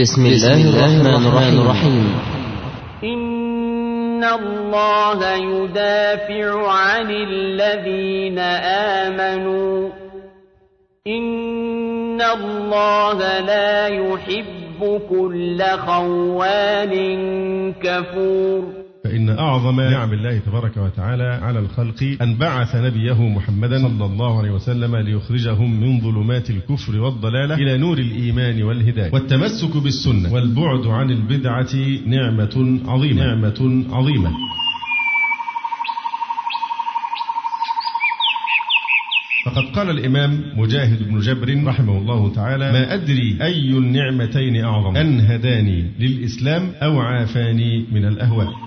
بسم الله الرحمن الرحيم. إن الله يدافع عن الذين آمنوا. إن الله لا يحب كل خوان كفور. فإن أعظم نعم الله تبارك وتعالى على الخلق أن بعث نبيه محمدا صلى الله عليه وسلم ليخرجهم من ظلمات الكفر والضلالة إلى نور الإيمان والهداية والتمسك بالسنة والبعد عن البدعة نعمة عظيمة نعمة عظيمة فقد قال الإمام مجاهد بن جبر رحمه الله تعالى ما أدري أي النعمتين أعظم أن هداني للإسلام أو عافاني من الأهواء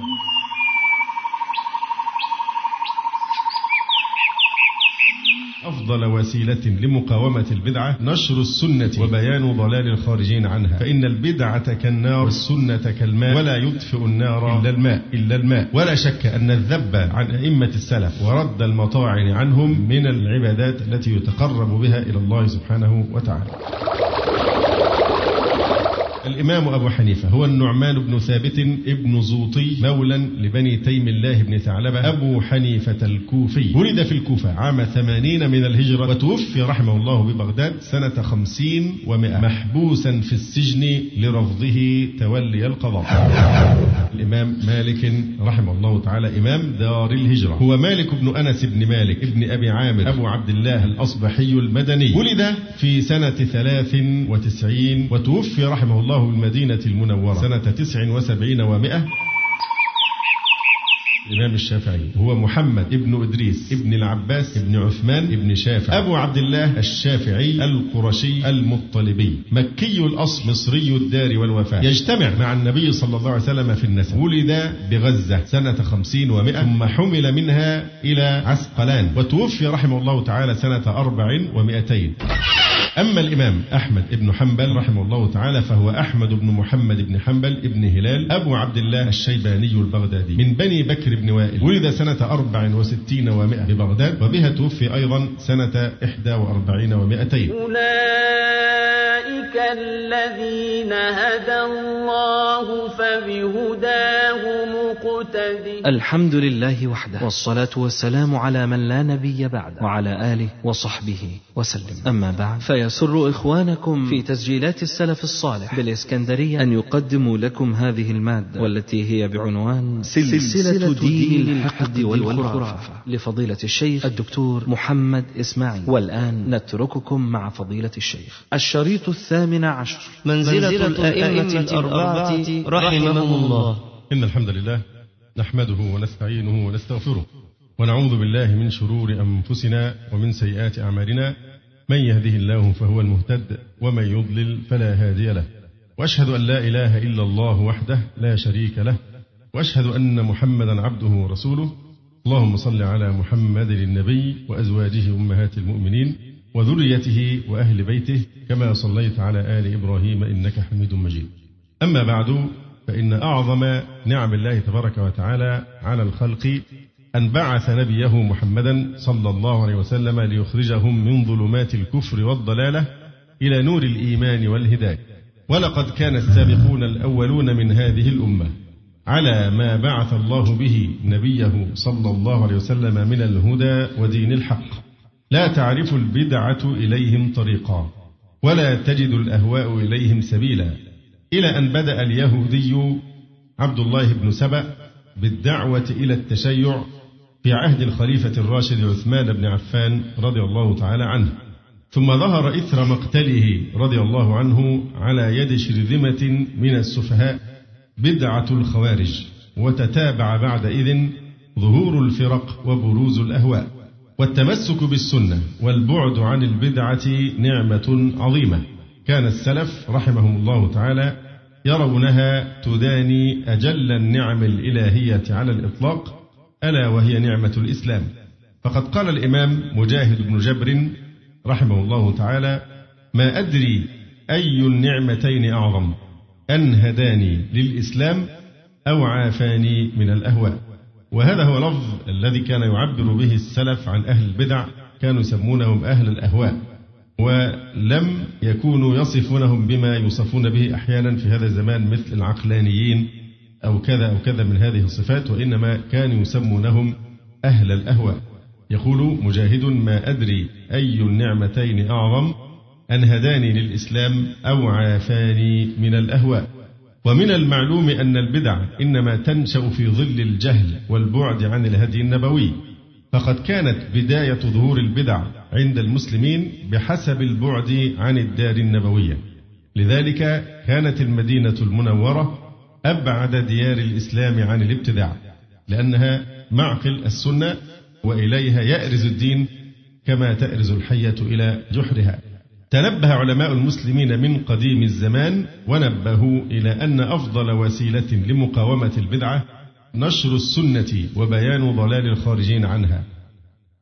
أفضل وسيلة لمقاومة البدعة نشر السنة وبيان ضلال الخارجين عنها. فإن البدعة كالنار والسنة كالماء ولا يطفئ النار إلا الماء إلا الماء. ولا شك أن الذب عن أئمة السلف ورد المطاعن عنهم من العبادات التي يتقرب بها إلى الله سبحانه وتعالى. الإمام أبو حنيفة هو النعمان بن ثابت ابن زوطي مولى لبني تيم الله بن ثعلبة أبو حنيفة الكوفي. ولد في الكوفة عام ثمانين من الهجرة وتوفي رحمه الله ببغداد سنة خمسين ومائة. محبوسا في السجن لرفضه تولي القضاء. الإمام مالك رحمه الله تعالى إمام دار الهجرة. هو مالك بن أنس بن مالك ابن أبي عامر أبو عبد الله الأصبحي المدني. ولد في سنة ثلاث وتسعين وتوفي رحمه الله بالمدينة المنورة. سنة تسع وسبعين ومائة. الإمام الشافعي. هو محمد ابن إدريس. ابن العباس. ابن عثمان. ابن شافع. أبو عبد الله الشافعي القرشي المطلبي. مكي الأصل مصري الدار والوفاة. يجتمع مع النبي صلى الله عليه وسلم في النسب ولد بغزة سنة خمسين ومائة. ثم حمل منها إلى عسقلان. وتوفي رحمه الله تعالى سنة أربع ومائتين. أما الإمام أحمد بن حنبل رحمه الله تعالى فهو أحمد بن محمد بن حنبل بن هلال أبو عبد الله الشيباني البغدادي من بني بكر بن وائل. ولد سنة أربع وستين ومائة ببغداد وبها توفي أيضا سنة إحدى وأربعين ومائتين. أولئك الذين هدى الله فبهداه مقتدي الحمد لله وحده. والصلاة والسلام على من لا نبي بعد وعلى آله وصحبه وسلم. أما بعد فيسر إخوانكم في تسجيلات السلف الصالح بالإسكندرية أن يقدموا لكم هذه المادة والتي هي بعنوان سلسلة دين الحقد والخرافة. لفضيلة الشيخ الدكتور محمد إسماعيل. والآن نترككم مع فضيلة الشيخ. الشريط الثامن عشر. منزلة الأئمة الأربعة رحمهم الله. إن الحمد لله. نحمده ونستعينه ونستغفره ونعوذ بالله من شرور أنفسنا ومن سيئات أعمالنا. من يهده الله فهو المهتد ومن يضلل فلا هادي له. وأشهد أن لا إله إلا الله وحده لا شريك له. وأشهد أن محمدا عبده ورسوله. اللهم صل على محمد النبي وأزواجه أمهات المؤمنين وذريته وأهل بيته كما صليت على آل إبراهيم إنك حميد مجيد. أما بعد فإن أعظم نعم الله تبارك وتعالى على الخلق أن بعث نبيه محمدا صلى الله عليه وسلم ليخرجهم من ظلمات الكفر والضلالة إلى نور الإيمان والهداية. ولقد كان السابقون الأولون من هذه الأمة على ما بعث الله به نبيه صلى الله عليه وسلم من الهدى ودين الحق. لا تعرف البدعة إليهم طريقا ولا تجد الأهواء إليهم سبيلا. إلى أن بدأ اليهودي عبد الله بن سبأ بالدعوة إلى التشيع في عهد الخليفة الراشد عثمان بن عفان رضي الله تعالى عنه. ثم ظهر إثر مقتله رضي الله عنه على يد شرذمة من السفهاء بدعة الخوارج وتتابع بعدئذ ظهور الفرق وبروز الأهواء والتمسك بالسنة والبعد عن البدعة نعمة عظيمة. كان السلف رحمهم الله تعالى يرونها تداني أجل النعم الإلهية على الإطلاق ألا وهي نعمة الإسلام. فقد قال الإمام مجاهد بن جبر رحمه الله تعالى ما أدري أي النعمتين أعظم أن هداني للإسلام أو عافاني من الأهواء. وهذا هو لفظ الذي كان يعبر به السلف عن أهل البدع كانوا يسمونهم أهل الأهواء. ولم يكونوا يصفونهم بما يوصفون به أحيانا في هذا الزمان مثل العقلانيين أو كذا أو كذا من هذه الصفات وإنما كانوا يسمونهم أهل الأهواء يقول مجاهد ما أدري أي النعمتين أعظم أن هداني للإسلام أو عافاني من الأهواء ومن المعلوم أن البدع إنما تنشأ في ظل الجهل والبعد عن الهدي النبوي. فقد كانت بداية ظهور البدع عند المسلمين بحسب البعد عن الدار النبوية. لذلك كانت المدينة المنورة أبعد ديار الإسلام عن الابتداع لأنها معقل السنة وإليها يأرز الدين كما تأرز الحية إلى جحرها. تنبه علماء المسلمين من قديم الزمان ونبهوا إلى أن أفضل وسيلة لمقاومة البدعة نشر السنة وبيان ضلال الخارجين عنها.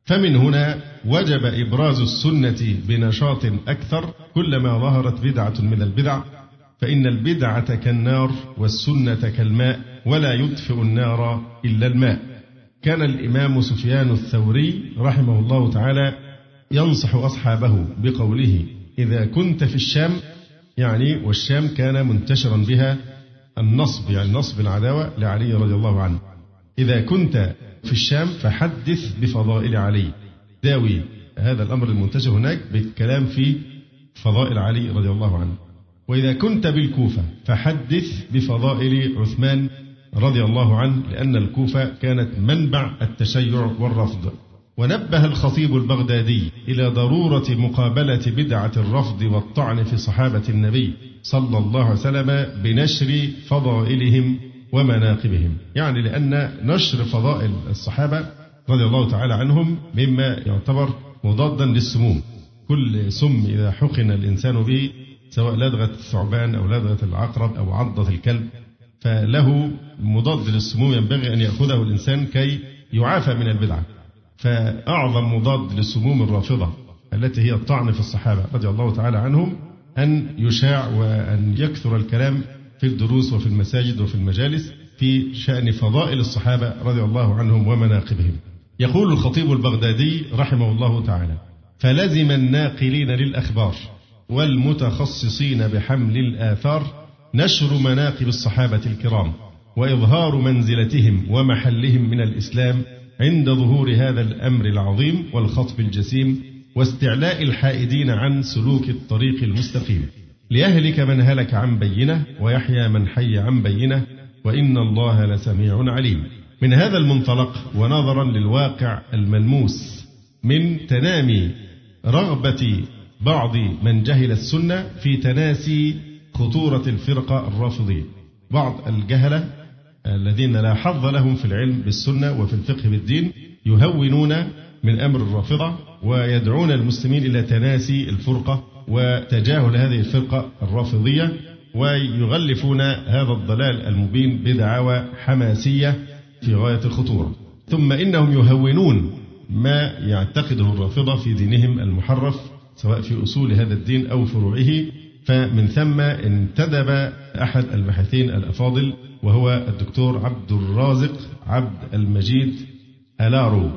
فمن هنا وجب إبراز السنة بنشاط أكثر كلما ظهرت بدعة من البدع فإن البدعة كالنار والسنة كالماء ولا يطفئ النار إلا الماء. كان الإمام سفيان الثوري رحمه الله تعالى ينصح أصحابه بقوله إذا كنت في الشام يعني والشام كان منتشرا بها النصب يعني نصب العداوة لعلي رضي الله عنه. إذا كنت في الشام فحدث بفضائل علي. داوي هذا الأمر المنتشر هناك بالكلام في فضائل علي رضي الله عنه. وإذا كنت بالكوفة فحدث بفضائل عثمان رضي الله عنه لأن الكوفة كانت منبع التشيع والرفض. ونبه الخطيب البغدادي إلى ضرورة مقابلة بدعة الرفض والطعن في صحابة النبي صلى الله عليه وسلم بنشر فضائلهم ومناقبهم. يعني لأن نشر فضائل الصحابة رضي الله تعالى عنهم مما يعتبر مضادا للسموم. كل سم إذا حقن الإنسان به سواء لدغة الثعبان أو لدغة العقرب أو عضة الكلب فله مضاد للسموم ينبغي أن يأخذه الإنسان كي يعافى من البدعة. فأعظم مضاد للسموم الرافضة التي هي الطعن في الصحابة رضي الله تعالى عنهم أن يشاع وأن يكثر الكلام في الدروس وفي المساجد وفي المجالس في شأن فضائل الصحابة رضي الله عنهم ومناقبهم. يقول الخطيب البغدادي رحمه الله تعالى فلزم الناقلين للأخبار والمتخصصين بحمل الآثار نشر مناقب الصحابة الكرام وإظهار منزلتهم ومحلهم من الإسلام عند ظهور هذا الأمر العظيم والخطب الجسيم واستعلاء الحائدين عن سلوك الطريق المستقيم. ليهلك من هلك عن بينة ويحيى من حي عن بينة وإن الله لسميع عليم. من هذا المنطلق ونظرا للواقع الملموس من تنامي رغبة بعض من جهل السنة في تناسي خطورة الفرقة الرافضية بعض الجهلة الذين لا حظ لهم في العلم بالسنة وفي الفقه بالدين يهونون من أمر الرافضة ويدعون المسلمين إلى تناسي الفرقة وتجاهل هذه الفرقة الرافضية ويغلفون هذا الضلال المبين بدعاوى حماسية في غاية الخطورة. ثم إنهم يهونون ما يعتقده الرافضة في دينهم المحرف سواء في أصول هذا الدين أو فروعه. فمن ثم انتدب أحد الباحثين الأفاضل وهو الدكتور عبد الرازق عبد المجيد ألارو.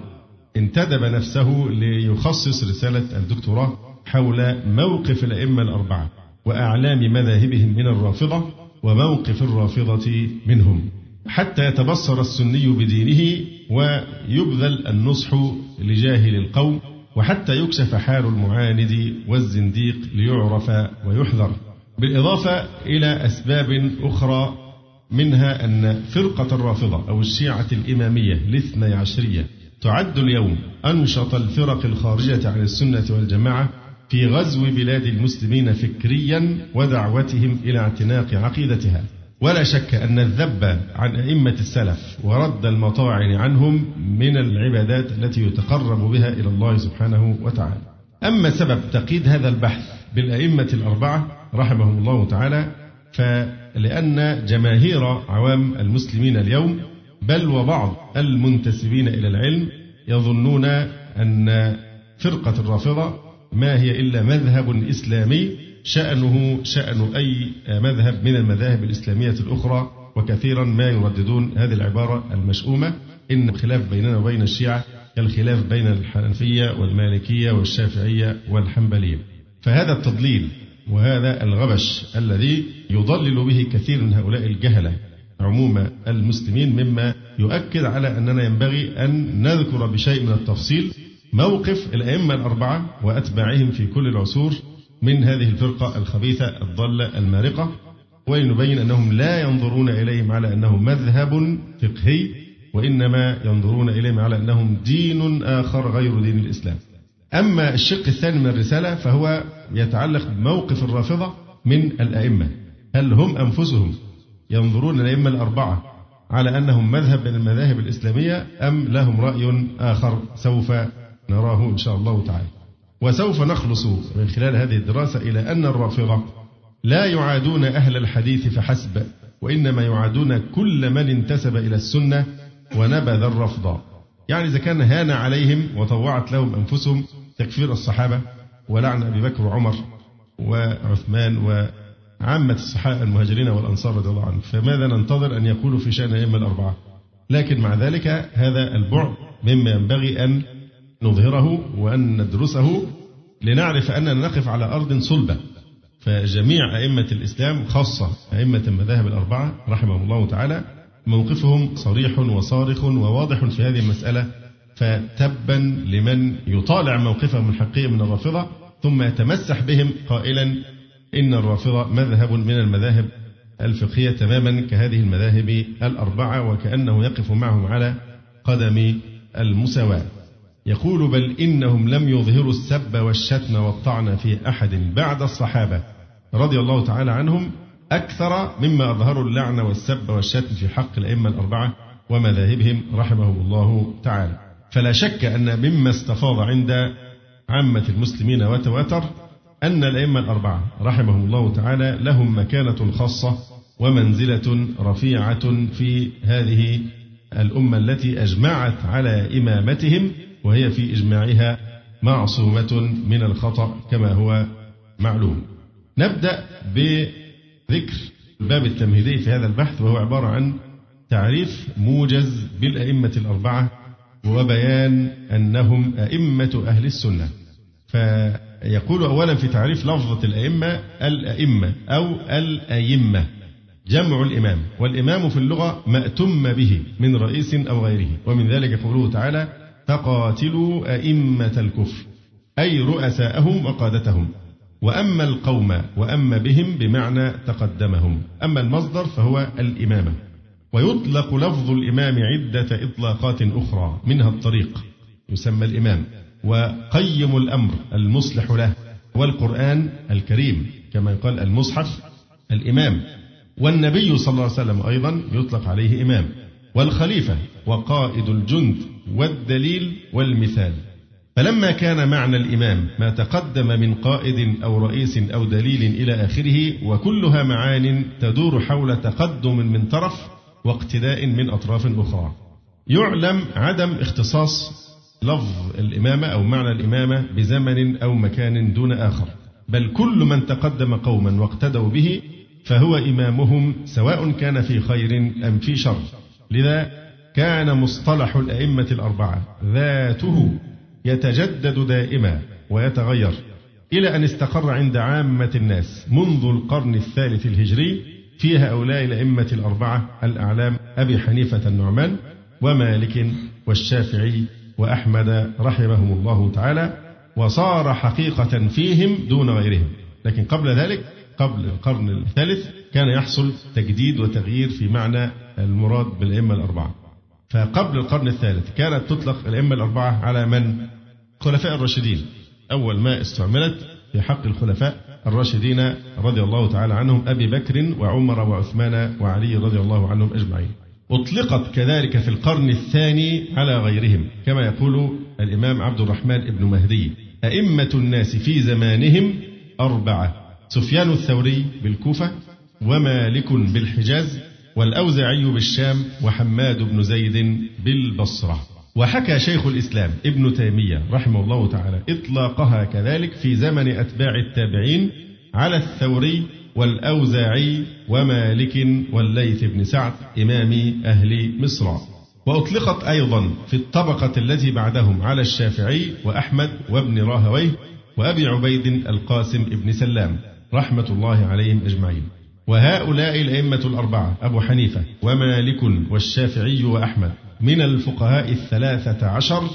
انتدب نفسه ليخصص رسالة الدكتوراه حول موقف الأئمة الأربعة وأعلام مذاهبهم من الرافضة وموقف الرافضة منهم. حتى يتبصر السني بدينه ويبذل النصح لجاهل القوم وحتى يكشف حال المعاند والزنديق ليعرف ويحذر. بالإضافة إلى أسباب أخرى منها أن فرقة الرافضة أو الشيعة الإمامية الاثني عشرية تعد اليوم أنشط الفرق الخارجة عن السنة والجماعة في غزو بلاد المسلمين فكريا ودعوتهم إلى اعتناق عقيدتها. ولا شك أن الذب عن أئمة السلف ورد المطاعن عنهم من العبادات التي يتقرب بها إلى الله سبحانه وتعالى. أما سبب تقييد هذا البحث بالأئمة الأربعة رحمهم الله تعالى فلأن جماهير عوام المسلمين اليوم بل وبعض المنتسبين إلى العلم يظنون أن فرقة الرافضة ما هي إلا مذهب إسلامي شأنه شأن أي مذهب من المذاهب الإسلامية الأخرى وكثيرا ما يرددون هذه العبارة المشؤومة. إن الخلاف بيننا وبين الشيعة كالخلاف بين الحنفية والمالكية والشافعية والحنبلية. فهذا التضليل وهذا الغبش الذي يضلل به كثير من هؤلاء الجهلة عموم المسلمين مما يؤكد على أننا ينبغي أن نذكر بشيء من التفصيل موقف الأئمة الأربعة وأتباعهم في كل العصور من هذه الفرقة الخبيثة الضالة المارقة ولنبين أنهم لا ينظرون إليهم على أنه مذهب فقهي وإنما ينظرون إليهم على أنهم دين آخر غير دين الإسلام. أما الشق الثاني من الرسالة فهو يتعلق بموقف الرافضة من الأئمة. هل هم أنفسهم ينظرون الأئمة الأربعة على أنهم مذهب من المذاهب الإسلامية أم لهم رأي آخر سوف نراه إن شاء الله تعالى. وسوف نخلص من خلال هذه الدراسة إلى أن الرافضة لا يعادون أهل الحديث فحسب وإنما يعادون كل من انتسب إلى السنة ونبذ الرفض يعني إذا كان هان عليهم وطوعت لهم أنفسهم تكفير الصحابة ولعن أبي بكر وعمر وعثمان وعامة الصحابة المهاجرين والأنصار رضي الله عنهم. فماذا ننتظر أن يقولوا في شأن الأئمة الأربعة؟ لكن مع ذلك هذا البعد مما ينبغي أن نظهره وأن ندرسه لنعرف أننا نقف على أرض صلبة. فجميع أئمة الإسلام خاصة أئمة المذاهب الأربعة رحمهم الله تعالى موقفهم صريح وصارخ وواضح في هذه المسألة. فتبا لمن يطالع موقفهم الحقيقي من الرافضة ثم يتمسح بهم قائلا إن الرافضة مذهب من المذاهب الفقهية تماما كهذه المذاهب الأربعة وكأنه يقف معهم على قدم المساواة. يقول بل إنهم لم يظهروا السب والشتم والطعن في أحد بعد الصحابة رضي الله تعالى عنهم أكثر مما أظهروا اللعن والسب والشتم في حق الأئمة الأربعة ومذاهبهم رحمهم الله تعالى. فلا شك أن مما استفاض عند عامة المسلمين وتواتر أن الأئمة الأربعة رحمهم الله تعالى لهم مكانة خاصة ومنزلة رفيعة في هذه الأمة التي أجمعت على إمامتهم وهي في إجماعها معصومة من الخطأ كما هو معلوم. نبدأ بذكر الباب التمهيدي في هذا البحث وهو عبارة عن تعريف موجز بالأئمة الأربعة وبيان أنهم أئمة أهل السنة. فيقول أولا في تعريف لفظة الأئمة الأئمة أو الأئمة جمع الإمام والإمام في اللغة ما أتم به من رئيس أو غيره ومن ذلك قوله تعالى فقاتلوا أئمة الكفر أي رؤساءهم وقادتهم. وأما القوم وأما بهم بمعنى تقدمهم. أما المصدر فهو الإمامة. ويطلق لفظ الإمام عدة إطلاقات أخرى منها الطريق يسمى الإمام. وقيم الأمر المصلح له والقرآن الكريم كما يقال المصحف الإمام. والنبي صلى الله عليه وسلم أيضا يطلق عليه إمام. والخليفة وقائد الجند والدليل والمثال. فلما كان معنى الإمام ما تقدم من قائد أو رئيس أو دليل إلى آخره وكلها معان تدور حول تقدم من طرف واقتداء من أطراف أخرى. يعلم عدم اختصاص لفظ الإمامة أو معنى الإمامة بزمن أو مكان دون آخر. بل كل من تقدم قوما واقتدوا به فهو إمامهم سواء كان في خير أم في شر. لذا كان مصطلح الأئمة الأربعة. ذاته يتجدد دائما ويتغير إلى أن استقر عند عامة الناس منذ القرن الثالث الهجري في هؤلاء الأئمة الأربعة الأعلام أبي حنيفة النعمان ومالك والشافعي وأحمد رحمهم الله تعالى وصار حقيقة فيهم دون غيرهم. لكن قبل ذلك قبل القرن الثالث كان يحصل تجديد وتغيير في معنى المراد بالأئمة الأربعة. فقبل القرن الثالث كانت تطلق الأئمة الأربعة على من؟ خلفاء الراشدين. أول ما استعملت في حق الخلفاء الراشدين رضي الله تعالى عنهم أبي بكر وعمر وعثمان وعلي رضي الله عنهم أجمعين. أطلقت كذلك في القرن الثاني على غيرهم كما يقول الإمام عبد الرحمن بن مهدي. أئمة الناس في زمانهم أربعة سفيان الثوري بالكوفة ومالك بالحجاز والأوزاعي بالشام وحماد بن زيد بالبصرة. وحكى شيخ الإسلام ابن تيمية رحمه الله تعالى إطلاقها كذلك في زمن أتباع التابعين على الثوري والأوزاعي ومالك والليث بن سعد إمام أهل مصر. وأطلقت أيضا في الطبقة التي بعدهم على الشافعي وأحمد وابن راهويه وأبي عبيد القاسم بن سلام رحمة الله عليهم أجمعين. وهؤلاء الأئمة الأربعة أبو حنيفة ومالك والشافعي وأحمد من الفقهاء الثلاثة عشر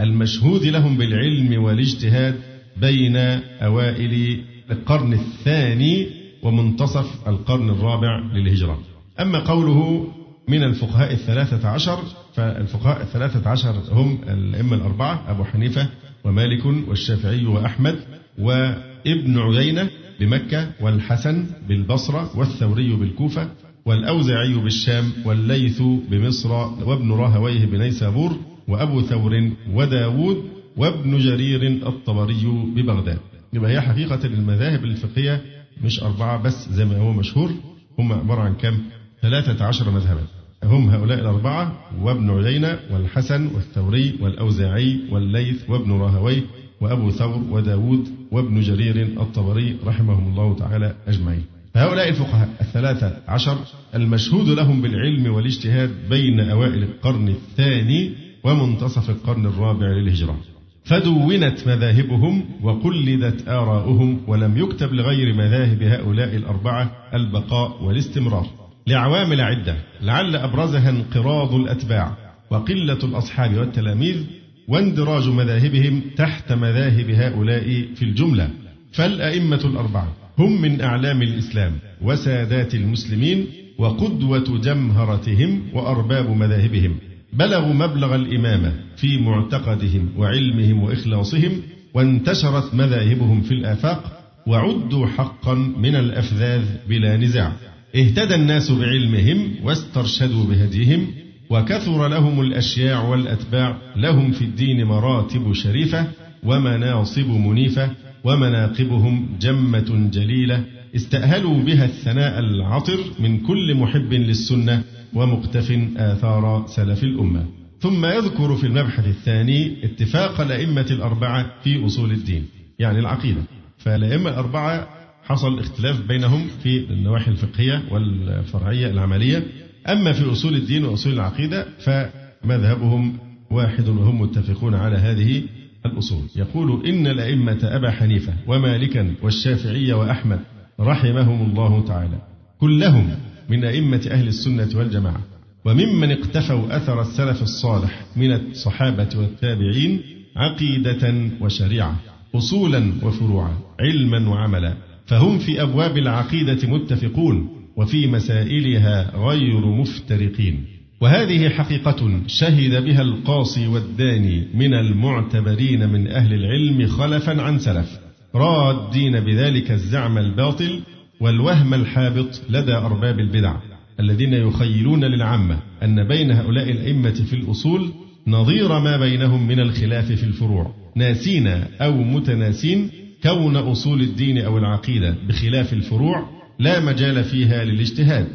المشهود لهم بالعلم والاجتهاد بين أوائل القرن الثاني ومنتصف القرن الرابع للهجرة. أما قوله من الفقهاء الثلاثة عشر فالفقهاء الثلاثة عشر هم الأئمة الأربعة أبو حنيفة ومالك والشافعي وأحمد وابن عيينة بمكة والحسن بالبصرة والثوري بالكوفة والأوزاعي بالشام والليث بمصر وابن راهويه بنيسابور وأبو ثور وداود وابن جرير الطبري ببغداد يبقى هي حقيقة المذاهب الفقهية مش أربعة بس زي ما هو مشهور هم عبارة عن كم؟ ثلاثة عشر مذهبا هم هؤلاء الأربعة وابن عيينة والحسن والثوري والأوزاعي والليث وابن راهويه وأبو ثور وداود وابن جرير الطبري رحمهم الله تعالى أجمعين. فهؤلاء الفقهاء الثلاثة عشر المشهود لهم بالعلم والاجتهاد بين أوائل القرن الثاني ومنتصف القرن الرابع للهجرة. فدونت مذاهبهم وقلدت آراؤهم ولم يكتب لغير مذاهب هؤلاء الأربعة البقاء والاستمرار. لعوامل عدة لعل أبرزها انقراض الأتباع وقلة الأصحاب والتلاميذ واندراج مذاهبهم تحت مذاهب هؤلاء في الجملة. فالأئمة الأربعة هم من أعلام الإسلام وسادات المسلمين وقدوة جمهرتهم وأرباب مذاهبهم. بلغوا مبلغ الإمامة في معتقدهم وعلمهم وإخلاصهم وانتشرت مذاهبهم في الآفاق وعدوا حقا من الأفذاذ بلا نزاع. اهتدى الناس بعلمهم واسترشدوا بهديهم وكثر لهم الأشياع والأتباع لهم في الدين مراتب شريفة ومناصب منيفة ومناقبهم جمة جليلة. استأهلوا بها الثناء العطر من كل محب للسنة ومقتف آثار سلف الأمة. ثم يذكر في المبحث الثاني اتفاق الأئمة الأربعة في أصول الدين يعني العقيدة. فالأئمة الأربعة حصل اختلاف بينهم في النواحي الفقهية والفرعية العملية. أما في أصول الدين وأصول العقيدة فمذهبهم واحد وهم متفقون على هذه الأصول. يقول إن الأئمة أبا حنيفة ومالكا والشافعي وأحمد رحمهم الله تعالى كلهم من أئمة أهل السنة والجماعة وممن اقتفوا أثر السلف الصالح من الصحابة والتابعين عقيدة وشريعة أصولا وفروعا علما وعملا فهم في أبواب العقيدة متفقون وفي مسائلها غير مفترقين. وهذه حقيقة شهد بها القاصي والداني من المعتبرين من أهل العلم خلفا عن سلف رادين بذلك الزعم الباطل والوهم الحابط لدى أرباب البدع الذين يخيلون للعامة أن بين هؤلاء الأئمة في الأصول نظير ما بينهم من الخلاف في الفروع. ناسين أو متناسين كون أصول الدين أو العقيدة بخلاف الفروع لا مجال فيها للاجتهاد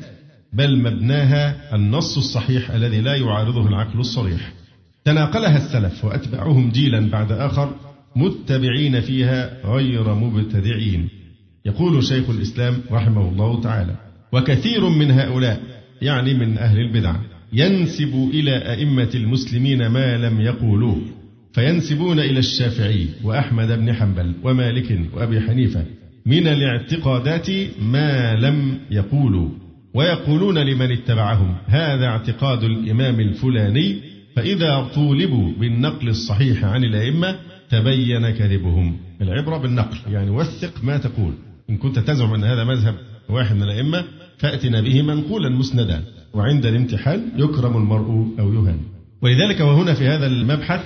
بل مبناها النص الصحيح الذي لا يعارضه العقل الصريح. تناقلها السلف وأتبعهم جيلا بعد آخر متبعين فيها غير مبتدعين. يقول شيخ الإسلام رحمه الله تعالى وكثير من هؤلاء يعني من أهل البدع ينسب إلى أئمة المسلمين ما لم يقولوه فينسبون إلى الشافعي وأحمد بن حنبل ومالك وأبي حنيفة من الاعتقادات ما لم يقولوا. ويقولون لمن اتبعهم هذا اعتقاد الإمام الفلاني فإذا طولبوا بالنقل الصحيح عن الأئمة تبين كذبهم. العبرة بالنقل يعني وثق ما تقول. إن كنت تزعم أن هذا مذهب واحد من الأئمة فأتنا به منقولا مسندا. وعند الامتحان يكرم المرء أو يهان. ولذلك وهنا في هذا المبحث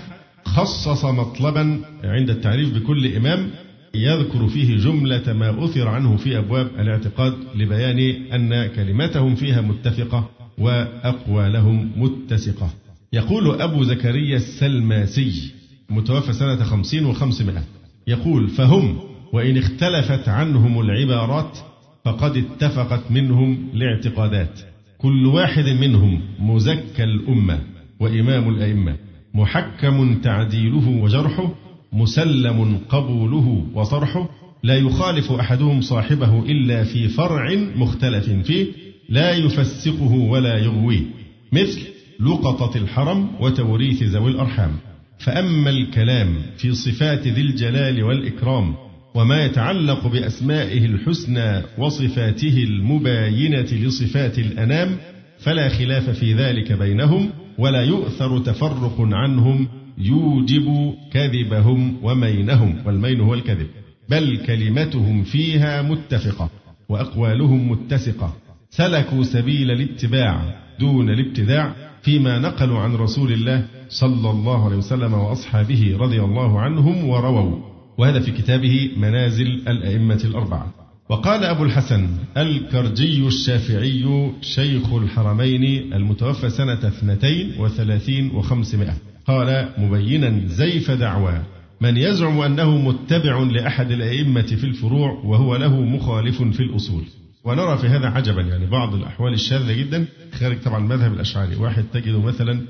خصص مطلبا عند التعريف بكل إمام يذكر فيه جملة ما أثر عنه في أبواب الاعتقاد لبيان أن كلماتهم فيها متفقة وأقوالهم متسقة. يقول أبو زكريا السلماسي متوفى سنة خمسين وخمسمائة يقول فهم وإن اختلفت عنهم العبارات فقد اتفقت منهم الاعتقادات. كل واحد منهم مزكى الأمة وإمام الأئمة محكم تعديله وجرحه مسلم قبوله وطرحه لا يخالف أحدهم صاحبه إلا في فرع مختلف فيه لا يفسقه ولا يغويه مثل لقطة الحرم وتوريث ذوي الأرحام. فأما الكلام في صفات ذي الجلال والإكرام وما يتعلق بأسمائه الحسنى وصفاته المباينة لصفات الأنام فلا خلاف في ذلك بينهم ولا يؤثر تفرق عنهم يوجب كذبهم ومينهم والمين هو الكذب. بل كلمتهم فيها متفقة وأقوالهم متسقة. سلكوا سبيل الاتباع دون الابتداع فيما نقلوا عن رسول الله صلى الله عليه وسلم وأصحابه رضي الله عنهم ورووا. وهذا في كتابه منازل الأئمة الأربعة. وقال أبو الحسن الكرجي الشافعي شيخ الحرمين المتوفى سنة اثنتين وثلاثين وخمسمائة. قال مبينا زيف دعوى. من يزعم أنه متبع لأحد الأئمة في الفروع وهو له مخالف في الأصول. ونرى في هذا عجبا يعني بعض الأحوال الشاذة جدا. خارج طبعا المذهب الأشعري. واحد تجده مثلا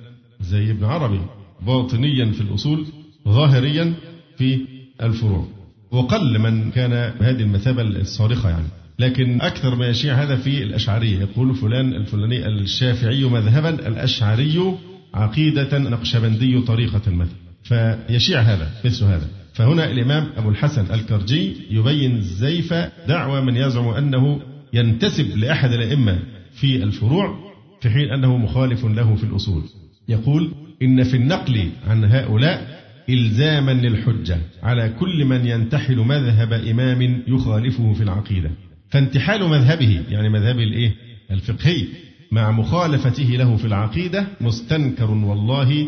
زي ابن عربي باطنيا في الأصول ظاهريا في الفروع. وقل من كان بهذه المثابة الصارخة يعني. لكن أكثر ما يشيع هذا في الأشعرية يقول فلان الفلاني الشافعي مذهبا الأشعري عقيدة نقشبندي طريقة المذهب فيشيع هذا مثل هذا. فهنا الإمام أبو الحسن الكرجي يبين زيف دعوى من يزعم أنه ينتسب لأحد الأئمة في الفروع في حين أنه مخالف له في الأصول. يقول إن في النقل عن هؤلاء إلزاما للحجة على كل من ينتحل مذهب إمام يخالفه في العقيدة. فانتحال مذهبه يعني مذهب الإيه؟ الفقهي مع مخالفته له في العقيدة مستنكر والله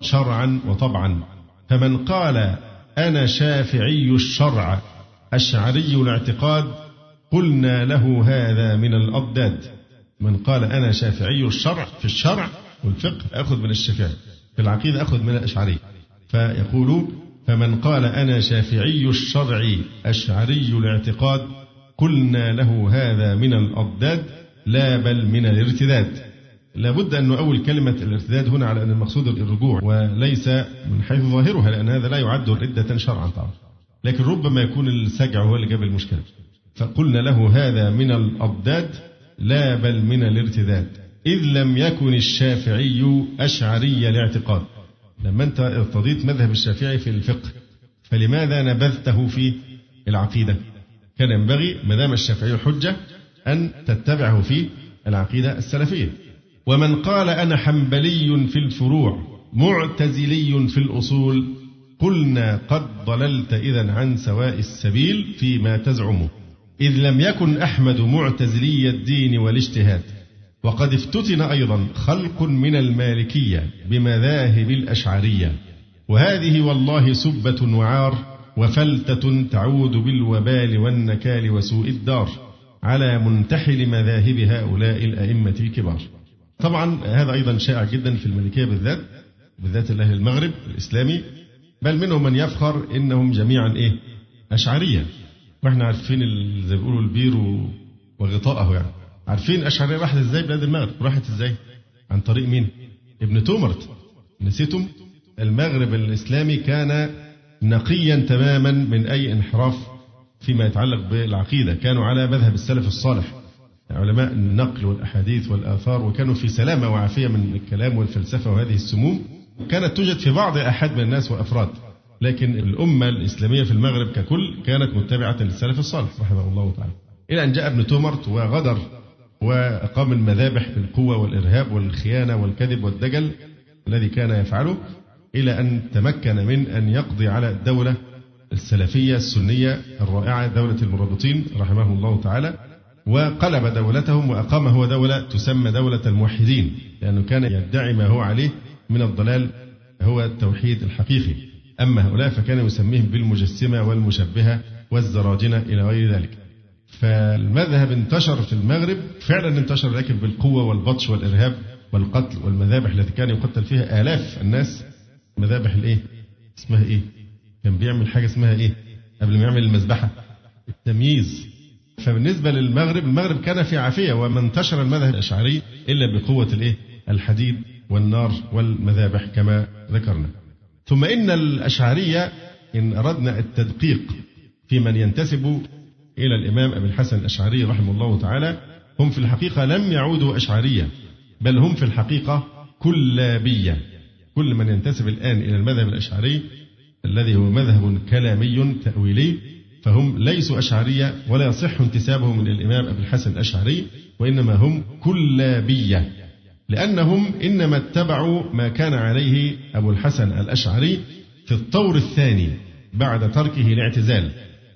شرعا وطبعا. فمن قال أنا شافعي الشرع أشعري الاعتقاد قلنا له هذا من الأضداد. من قال أنا شافعي الشرع في الشرع والفقه أخذ من الشافعي في العقيدة أخذ من الأشعري. فيقول فمن قال أنا شافعي الشرع أشعري الاعتقاد قلنا له هذا من الأضداد. لا بل من الارتداد. لابد أن نؤول كلمة الارتداد هنا على أن المقصود الرجوع وليس من حيث ظاهرها لأن هذا لا يعد ردة شرعا طبعا. لكن ربما يكون السجع هو اللي جاب المشكلة. فقلنا له هذا من الأضداد لا بل من الارتداد. إذ لم يكن الشافعي أشعري الاعتقاد. لما أنت ارتضيت مذهب الشافعي في الفقه فلماذا نبذته في العقيدة؟ كان ينبغي ما دام الشافعي حجة أن تتبعه في العقيدة السلفية. ومن قال أنا حنبلي في الفروع معتزلي في الأصول قلنا قد ضللت إذا عن سواء السبيل فيما تزعمه إذ لم يكن أحمد معتزلي الدين والاجتهاد. وقد افتتن أيضا خلق من المالكية بمذاهب الأشعرية. وهذه والله سبة وعار وفلتة تعود بالوبال والنكال وسوء الدار. على منتحل مذاهب هؤلاء الأئمة الكبار. طبعا هذا أيضا شائع جدا في المالكية بالذات بالذات أهل المغرب الإسلامي بل منهم من يفخر إنهم جميعا إيه؟ أشعرية. وإحنا عارفين زي بيقولوا البير وغطاءه يعني. عارفين أشعرية راحت إزاي بلاد المغرب؟ راحت إزاي؟ عن طريق مين؟ ابن تومرت. نسيتم؟ المغرب الإسلامي كان نقيا تماما من أي انحراف فيما يتعلق بالعقيدة. كانوا على مذهب السلف الصالح. علماء النقل والأحاديث والآثار وكانوا في سلامة وعافية من الكلام والفلسفة وهذه السموم كانت توجد في بعض أحد من الناس وأفراد. لكن الأمة الإسلامية في المغرب ككل كانت متبعة للسلف الصالح رحمه الله تعالى. إلى أن جاء ابن تومرت وغدر وأقام المذابح بالقوة والإرهاب والخيانة والكذب والدجل الذي كان يفعله إلى أن تمكن من أن يقضي على الدولة السلفية السنية الرائعة دولة المرابطين رحمه الله تعالى وقلب دولتهم وأقام هو دولة تسمى دولة الموحدين لأنه كان يدعي ما هو عليه من الضلال هو التوحيد الحقيقي. أما هؤلاء فكان يسميهم بالمجسمة والمشبهة والزراجنة إلى غير ذلك. فالمذهب انتشر في المغرب فعلا انتشر لكن بالقوة والبطش والإرهاب والقتل والمذابح التي كان يقتل فيها آلاف الناس. مذابح الإيه؟ اسمها إيه؟ كان بيعمل حاجة اسمها إيه؟ قبل ما يعمل المذبحة. التمييز. فبالنسبة للمغرب المغرب كان في عافية وما انتشر المذهب الأشعري إلا بقوة الإيه؟ الحديد والنار والمذابح كما ذكرنا. ثم إن الأشعرية إن أردنا التدقيق في من ينتسب إلى الإمام أبي الحسن الأشعري رحمه الله تعالى هم في الحقيقة لم يعودوا أشعرية بل هم في الحقيقة كلابية. كل من ينتسب الآن إلى المذهب الأشعري الذي هو مذهب كلامي تأويلي فهم ليسوا أشعرية ولا يصح انتسابهم إلى الإمام أبي الحسن الأشعري وإنما هم كلابية لأنهم إنما اتبعوا ما كان عليه أبو الحسن الأشعري في الطور الثاني بعد تركه الاعتزال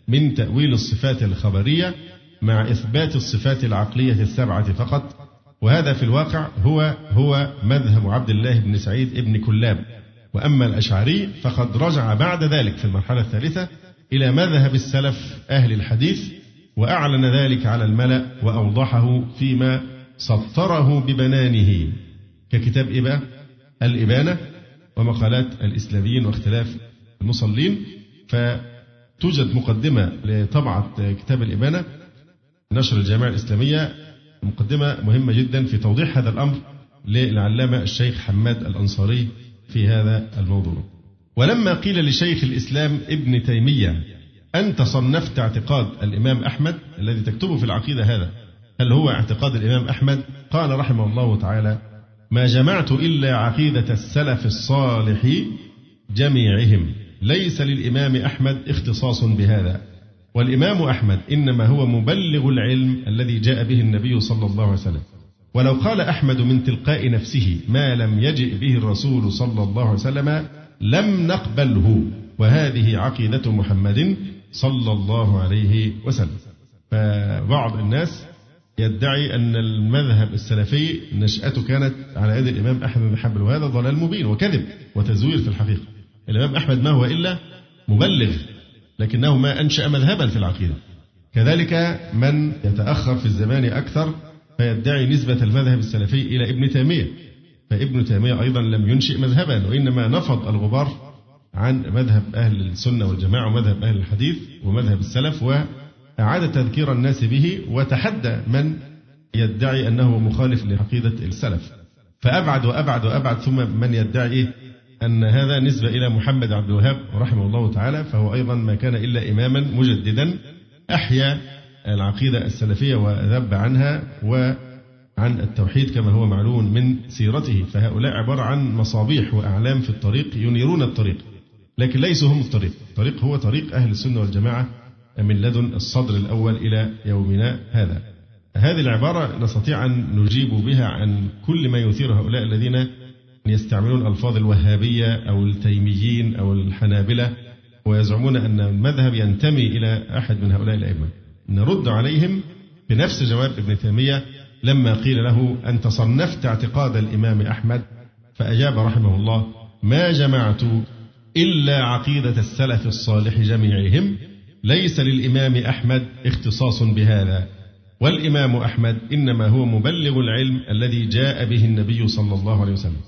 من تأويل الصفات الخبرية مع إثبات الصفات العقلية السبعة فقط وهذا في الواقع هو هو مذهب عبد الله بن سعيد بن كلاب. وأما الأشعري فقد رجع بعد ذلك في المرحلة الثالثة إلى مذهب السلف أهل الحديث وأعلن ذلك على الملأ وأوضحه فيما سطره ببنانه. ككتاب إبا الإبانة ومقالات الإسلاميين واختلاف المصلين. فتوجد مقدمة لطبعة كتاب الإبانة نشر الجامعة الإسلامية مقدمة مهمة جدا في توضيح هذا الأمر للعلامة الشيخ حماد الأنصاري في هذا الموضوع. ولما قيل لشيخ الإسلام ابن تيمية أنت صنفت اعتقاد الإمام أحمد؟ الذي تكتبه في العقيدة هذا. هل هو اعتقاد الإمام أحمد؟ قال رحمه الله تعالى ما جمعت إلا عقيدة السلف الصالح جميعهم. ليس للإمام أحمد اختصاص بهذا. والإمام أحمد إنما هو مبلغ العلم الذي جاء به النبي صلى الله عليه وسلم. ولو قال أحمد من تلقاء نفسه ما لم يجئ به الرسول صلى الله عليه وسلم لم نقبله وهذه عقيدة محمد صلى الله عليه وسلم. فبعض الناس يدعي أن المذهب السلفي نشأته كانت على يد الإمام أحمد بن حنبل وهذا ضلال مبين وكذب وتزوير في الحقيقة. الإمام أحمد ما هو إلا مبلغ لكنه ما أنشأ مذهبا في العقيدة. كذلك من يتأخر في الزمان أكثر فيدعي نسبة المذهب السلفي إلى ابن تيمية فابن تيمية أيضا لم ينشئ مذهبا وإنما نفض الغبار عن مذهب أهل السنة والجماعة ومذهب أهل الحديث ومذهب السلف وأعاد تذكير الناس به وتحدى من يدعي أنه مخالف لعقيدة السلف فأبعد وأبعد وأبعد ثم من يدعي؟ أن هذا نسبة إلى محمد عبد الوهاب رحمه الله تعالى فهو أيضا ما كان إلا إماما مجددا أحيا العقيدة السلفية وذب عنها وعن التوحيد كما هو معلوم من سيرته. فهؤلاء عبارة عن مصابيح وأعلام في الطريق ينيرون الطريق لكن ليسوا هم الطريق. الطريق هو طريق أهل السنة والجماعة من لدن الصدر الأول إلى يومنا هذا. هذه العبارة نستطيع أن نجيب بها عن كل ما يثير هؤلاء الذين يستعملون ألفاظ الوهابية أو التيميين أو الحنابلة ويزعمون أن المذهب ينتمي إلى أحد من هؤلاء الأئمة. نرد عليهم بنفس جواب ابن تيمية لما قيل له أنت صنفت اعتقاد الإمام أحمد؟ فأجاب رحمه الله ما جمعت إلا عقيدة السلف الصالح جميعهم ليس للإمام أحمد اختصاص بهذا. والإمام أحمد إنما هو مبلغ العلم الذي جاء به النبي صلى الله عليه وسلم.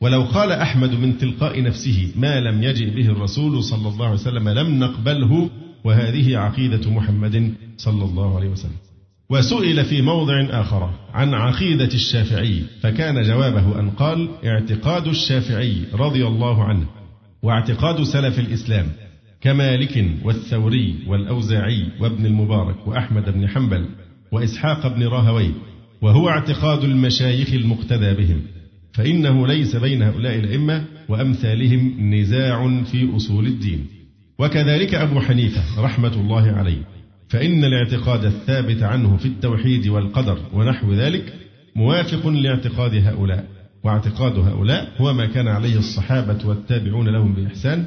ولو قال أحمد من تلقاء نفسه ما لم يجئ به الرسول صلى الله عليه وسلم لم نقبله وهذه عقيدة محمد صلى الله عليه وسلم. وسئل في موضع آخر عن عقيدة الشافعي فكان جوابه أن قال اعتقاد الشافعي رضي الله عنه واعتقاد سلف الإسلام كمالك والثوري والأوزاعي وابن المبارك وأحمد بن حنبل وإسحاق بن راهوي وهو اعتقاد المشايخ المقتدى بهم فإنه ليس بين هؤلاء الأئمة وأمثالهم نزاع في أصول الدين. وكذلك أبو حنيفة رحمة الله عليه. فإن الاعتقاد الثابت عنه في التوحيد والقدر ونحو ذلك موافق لاعتقاد هؤلاء. واعتقاد هؤلاء هو ما كان عليه الصحابة والتابعون لهم بإحسان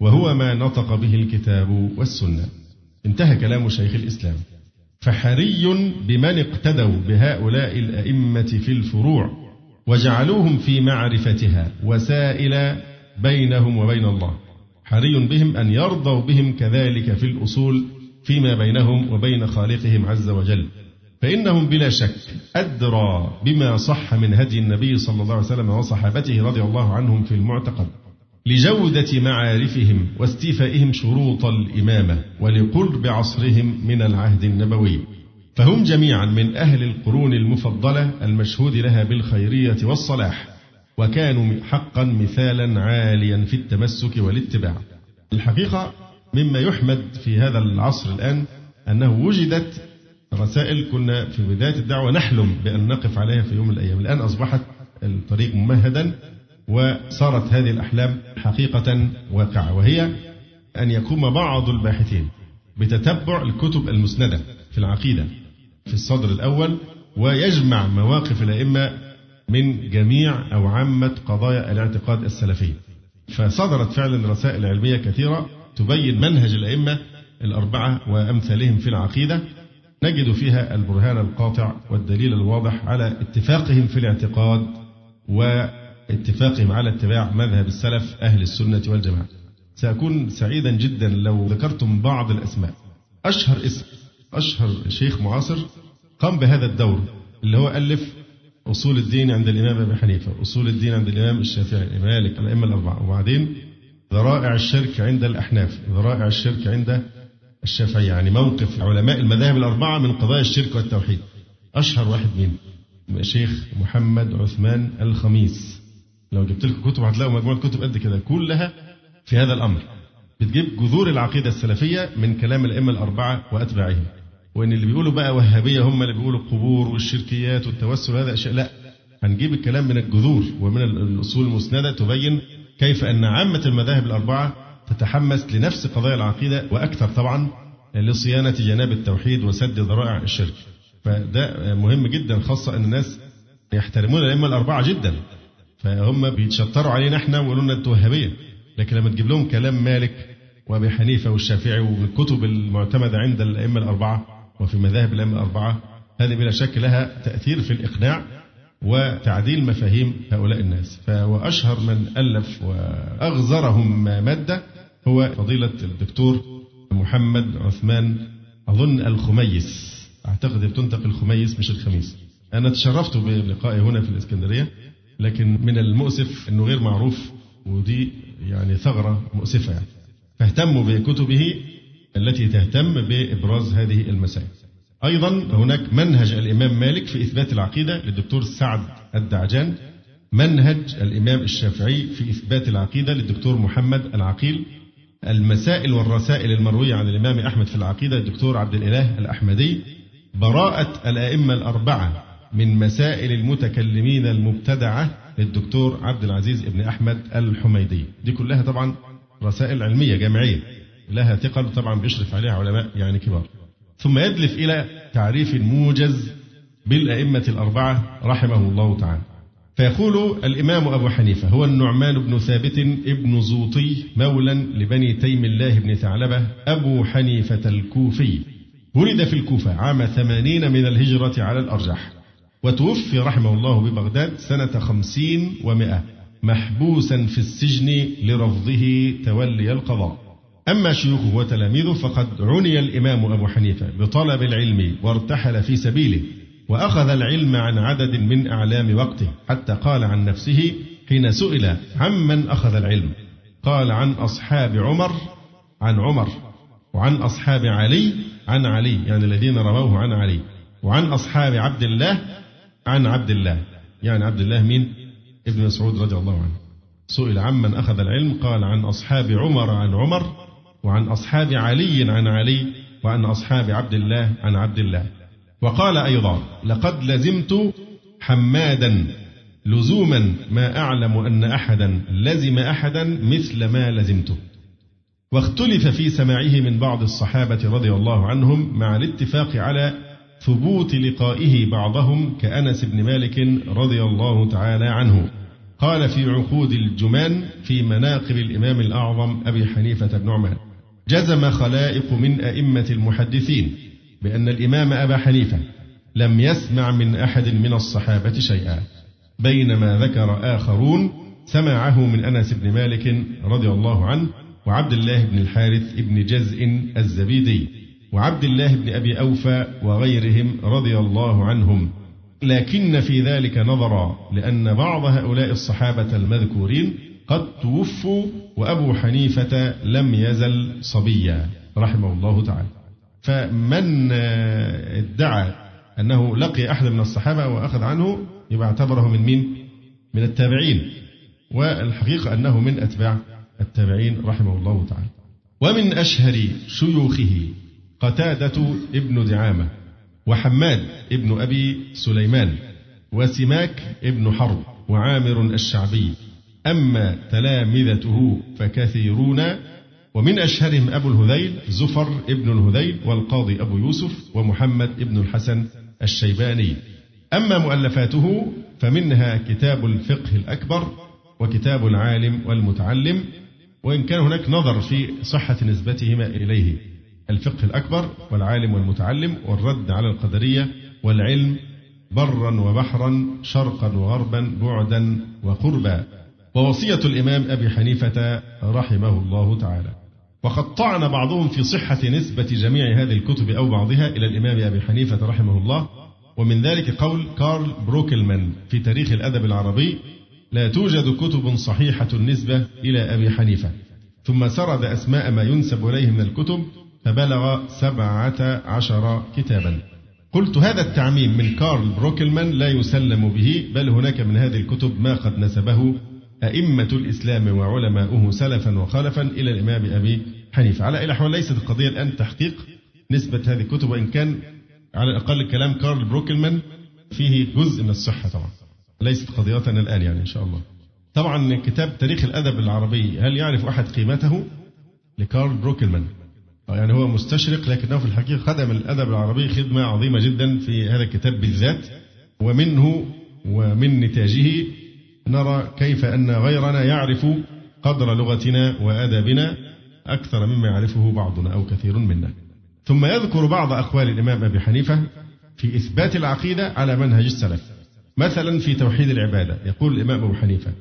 وهو ما نطق به الكتاب والسنة. انتهى كلام شيخ الإسلام. فحري بمن اقتدوا بهؤلاء الأئمة في الفروع وجعلوهم في معرفتها وسائل بينهم وبين الله. حري بهم أن يرضوا بهم كذلك في الأصول فيما بينهم وبين خالقهم عز وجل. فإنهم بلا شك أدرى بما صح من هدي النبي صلى الله عليه وسلم وصحابته رضي الله عنهم في المعتقد لجودة معارفهم واستيفائهم شروط الإمامة ولقرب عصرهم من العهد النبوي. فهم جميعا من أهل القرون المفضلة المشهود لها بالخيرية والصلاح. وكانوا حقا مثالا عاليا في التمسك والاتباع. الحقيقة مما يحمد في هذا العصر الآن أنه وجدت رسائل كنا في بداية الدعوة نحلم بأن نقف عليها في يوم من الأيام. الآن أصبحت الطريق ممهدا وصارت هذه الأحلام حقيقة واقعة وهي أن يقوم بعض الباحثين بتتبع الكتب المسندة في العقيدة في الصدر الأول ويجمع مواقف الأئمة من جميع أو عامة قضايا الاعتقاد السلفي فصدرت فعلا رسائل علمية كثيرة تبين منهج الأئمة الأربعة وأمثالهم في العقيدة. نجد فيها البرهان القاطع والدليل الواضح على اتفاقهم في الاعتقاد واتفاقهم على اتباع مذهب السلف أهل السنة والجماعة. سأكون سعيدا جدا لو ذكرتم بعض الأسماء. أشهر اسم أشهر شيخ معاصر قام بهذا الدور اللي هو ألف أصول الدين عند الإمام أبي حنيفة أصول الدين عند الإمام الشافعي مالك الأئمة الأربعة. وبعدين ذرائع الشرك عند الأحناف ذرائع الشرك عند الشافعي يعني موقف علماء المذاهب الأربعة من قضايا الشرك والتوحيد. أشهر واحد مين؟ الشيخ محمد عثمان الخميس. لو جبت لكم كتب هتلاقوا مجموعة كتب قد كده كلها في هذا الأمر. بتجيب جذور العقيدة السلفية من كلام الأئمة الأربعة وأتباعهم. وإن اللي بيقولوا بقى وهابية هم اللي بيقولوا القبور والشركيات والتوسل هذا أشياء لا. هنجيب الكلام من الجذور ومن الأصول المسندة تبين كيف أن عامة المذاهب الأربعة تتحمس لنفس قضايا العقيدة وأكثر طبعا لصيانة جناب التوحيد وسد ذرائع الشرك. فده مهم جدا خاصة أن الناس يحترمون الأئمة الأربعة جدا. فهم بيتشطروا علينا إحنا ويقولوا لنا أنتوا وهابية. لكن لما تجيب لهم كلام مالك وأبي حنيفة والشافعي والكتب المعتمدة عند الأئمة الأربعة وفي مذاهب الأئمة الأربعة هذه بلا شك لها تأثير في الإقناع وتعديل مفاهيم هؤلاء الناس. واشهر من ألف وأغزرهم ماده هو فضيلة الدكتور محمد عثمان أظن الخميس. أعتقد بتنطق الخميس مش الخميس. أنا تشرفت بلقائي هنا في الإسكندرية لكن من المؤسف إنه غير معروف ودي يعني ثغرة مؤسفة يعني. فاهتموا بكتبه التي تهتم بإبراز هذه المسائل. أيضا هناك منهج الإمام مالك في إثبات العقيدة للدكتور سعد الدعجان منهج الإمام الشافعي في إثبات العقيدة للدكتور محمد العقيل المسائل والرسائل المروية عن الإمام أحمد في العقيدة للدكتور عبد الإله الأحمدي براءة الأئمة الأربعة من مسائل المتكلمين المبتدعة للدكتور عبد العزيز ابن أحمد الحميدي دي كلها طبعا رسائل علمية جامعية لها ثقل طبعا بيشرف عليها علماء يعني كبار. ثم يدلف إلى تعريف موجز بالأئمة الأربعة رحمه الله تعالى. فيقول الإمام أبو حنيفة هو النعمان بن ثابت ابن زوطي مولا لبني تيم الله بن ثعلبة أبو حنيفة الكوفي. ولد في الكوفة عام ثمانين من الهجرة على الأرجح. وتوفي رحمه الله ببغداد سنة خمسين ومائة محبوسا في السجن لرفضه تولي القضاء. أما شيوخه وتلاميذه فقد عني الإمام أبو حنيفة بطلب العلم وارتحل في سبيله وأخذ العلم عن عدد من أعلام وقته حتى قال عن نفسه حين سئل عمن أخذ العلم. قال عن أصحاب عمر عن عمر وعن أصحاب علي عن علي يعني الذين رووه عن علي وعن أصحاب عبد الله عن عبد الله. يعني عبد الله مين؟ ابن مسعود رضي الله عنه. سئل عمن أخذ العلم قال عن أصحاب عمر عن عمر وعن أصحاب علي عن علي وعن أصحاب عبد الله عن عبد الله. وقال أيضا لقد لزمت حمادا لزوما ما أعلم أن أحدا لزم أحدا مثل ما لزمته واختلف في سماعه من بعض الصحابة رضي الله عنهم مع الاتفاق على ثبوت لقائه بعضهم كأنس بن مالك رضي الله تعالى عنه. قال في عقود الجمان في مناقب الإمام الأعظم أبي حنيفة بن نعمان جزم خلائق من أئمة المحدثين بأن الإمام أبا حنيفة لم يسمع من أحد من الصحابة شيئا بينما ذكر آخرون سماعه من أنس بن مالك رضي الله عنه وعبد الله بن الحارث بن جزء الزبيدي وعبد الله بن أبي أوفى وغيرهم رضي الله عنهم. لكن في ذلك نظرا لأن بعض هؤلاء الصحابة المذكورين قد توفوا وأبو حنيفة لم يزل صبيا رحمه الله تعالى. فمن ادعى أنه لقي أحد من الصحابة وأخذ عنه يبقى اعتبره من مين؟ من التابعين. والحقيقة أنه من أتباع التابعين رحمه الله تعالى. ومن أشهر شيوخه قتادة ابن دعامة وحماد ابن أبي سليمان وسماك ابن حرب وعامر الشعبي أما تلامذته فكثيرون ومن أشهرهم أبو الهذيل زفر ابن الهذيل والقاضي أبو يوسف ومحمد ابن الحسن الشيباني. أما مؤلفاته فمنها كتاب الفقه الأكبر وكتاب العالم والمتعلم وإن كان هناك نظر في صحة نسبتهما إليه. الفقه الأكبر والعالم والمتعلم والرد على القدرية والعلم برا وبحرا شرقا وغربا بعدا وقربا. ووصية الإمام أبي حنيفة رحمه الله تعالى. وقد طعن بعضهم في صحة نسبة جميع هذه الكتب أو بعضها إلى الإمام أبي حنيفة رحمه الله. ومن ذلك قول كارل بروكلمان في تاريخ الأدب العربي لا توجد كتب صحيحة النسبة إلى أبي حنيفة. ثم سرد أسماء ما ينسب إليه من الكتب فبلغ سبعة عشر كتابا. قلت هذا التعميم من كارل بروكلمان لا يسلم به بل هناك من هذه الكتب ما قد نسبه أئمة الإسلام وعلماؤه سلفا وخلفا إلى الإمام أبي حنيفة. على أي الأحوال ليست القضية الآن تحقيق نسبة هذه الكتب وإن كان على الأقل كلام كارل بروكلمان فيه جزء من الصحة طبعا. ليست قضيتنا الآن يعني إن شاء الله. طبعا كتاب تاريخ الأدب العربي هل يعرف أحد قيمته؟ لكارل بروكلمان. يعني هو مستشرق لكنه في الحقيقة خدم الأدب العربي خدمة عظيمة جدا في هذا الكتاب بالذات ومنه ومن نتاجه نرى كيف أن غيرنا يعرف قدر لغتنا وأدبنا أكثر مما يعرفه بعضنا أو كثير منا. ثم يذكر بعض أقوال الإمام أبي حنيفة في إثبات العقيدة على منهج السلف. مثلا في توحيد العبادة يقول الإمام أبو حنيفة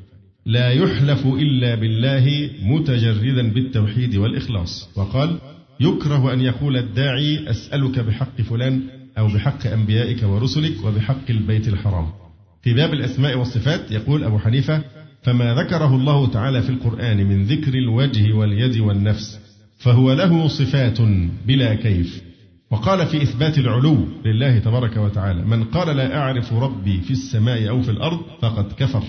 لا يحلف إلا بالله متجردا بالتوحيد والإخلاص وقال يكره أن يقول الداعي أسألك بحق فلان أو بحق أنبيائك ورسلك وبحق البيت الحرام في باب الأسماء والصفات يقول أبو حنيفة فما ذكره الله تعالى في القرآن من ذكر الوجه واليد والنفس فهو له صفات بلا كيف. وقال في إثبات العلو لله تبارك وتعالى من قال لا أعرف ربي في السماء أو في الأرض فقد كفر.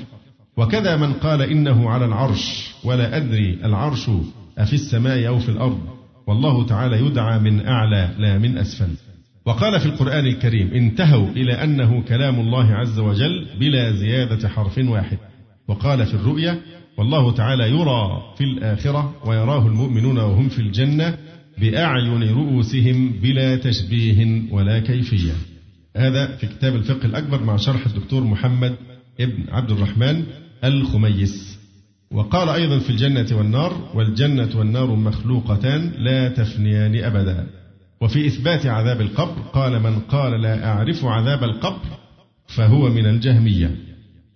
وكذا من قال إنه على العرش ولا أدري العرش أفي السماء أو في الأرض والله تعالى يدعى من أعلى لا من أسفل. وقال في القرآن الكريم انتهوا إلى أنه كلام الله عز وجل بلا زيادة حرف واحد. وقال في الرؤيا والله تعالى يرى في الآخرة ويراه المؤمنون وهم في الجنة بأعين رؤوسهم بلا تشبيه ولا كيفية. هذا في كتاب الفقه الأكبر مع شرح الدكتور محمد ابن عبد الرحمن الخميس. وقال أيضا في الجنة والنار والجنة والنار مخلوقتان لا تفنيان أبدا. وفي إثبات عذاب القبر قال من قال لا أعرف عذاب القبر فهو من الجهمية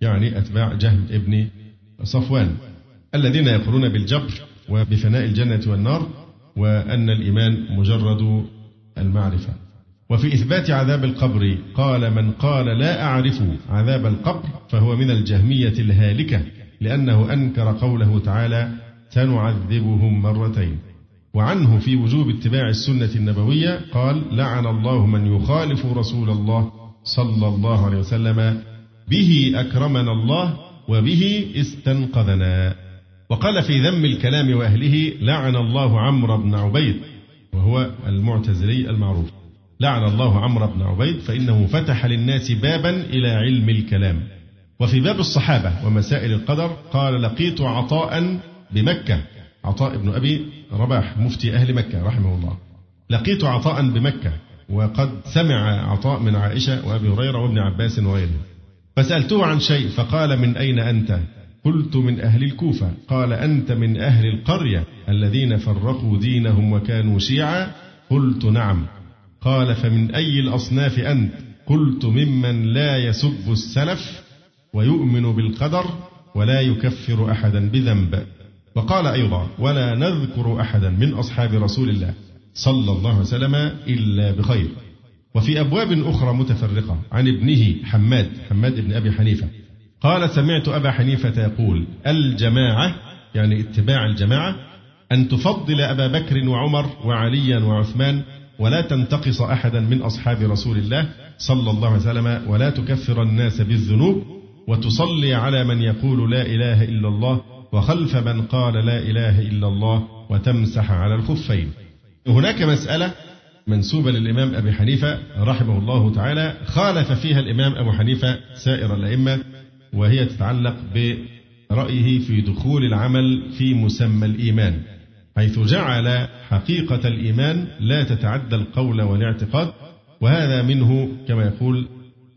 يعني أتباع جهم ابن صفوان الذين يقولون بالجبر وبفناء الجنة والنار وأن الإيمان مجرد المعرفة. وفي إثبات عذاب القبر قال من قال لا أعرف عذاب القبر فهو من الجهمية الهالكة لأنه أنكر قوله تعالى سنعذبهم مرتين وعنه في وجوب اتباع السنة النبوية قال لعن الله من يخالف رسول الله صلى الله عليه وسلم به أكرمنا الله وبه استنقذنا. وقال في ذم الكلام وأهله لعن الله عمرو بن عبيد وهو المعتزلي المعروف. لعن الله عمرو بن عبيد فإنه فتح للناس بابا إلى علم الكلام. وفي باب الصحابة ومسائل القدر قال لقيت عطاء بمكة. عطاء بن أبي رباح مفتي أهل مكة رحمه الله. لقيت عطاء بمكة وقد سمع عطاء من عائشة وأبي هريرة وابن عباس وغيره فسألته عن شيء فقال من أين أنت؟ قلت من أهل الكوفة. قال أنت من أهل القرية الذين فرقوا دينهم وكانوا شيعا. قلت نعم. قال فمن أي الأصناف أنت؟ قلت ممن لا يسب السلف ويؤمن بالقدر ولا يكفر أحدا بذنب. وقال أيضا ولا نذكر أحدا من أصحاب رسول الله صلى الله عليه وسلم إلا بخير. وفي أبواب أخرى متفرقة عن ابنه حماد حماد بن أبي حنيفة. قال سمعت أبا حنيفة يقول الجماعة يعني اتباع الجماعة أن تفضل أبا بكر وعمر وعليا وعثمان ولا تنتقص أحدا من أصحاب رسول الله صلى الله عليه وسلم ولا تكفر الناس بالذنوب وتصلي على من يقول لا إله إلا الله وخلف من قال لا إله إلا الله وتمسح على الخفين. هناك مسألة منسوبة للإمام أبي حنيفة رحمه الله تعالى. خالف فيها الإمام أبو حنيفة سائر الأئمة وهي تتعلق رأيه في دخول العمل في مسمى الإيمان حيث جعل حقيقة الإيمان لا تتعدى القول والاعتقاد وهذا منه كما يقول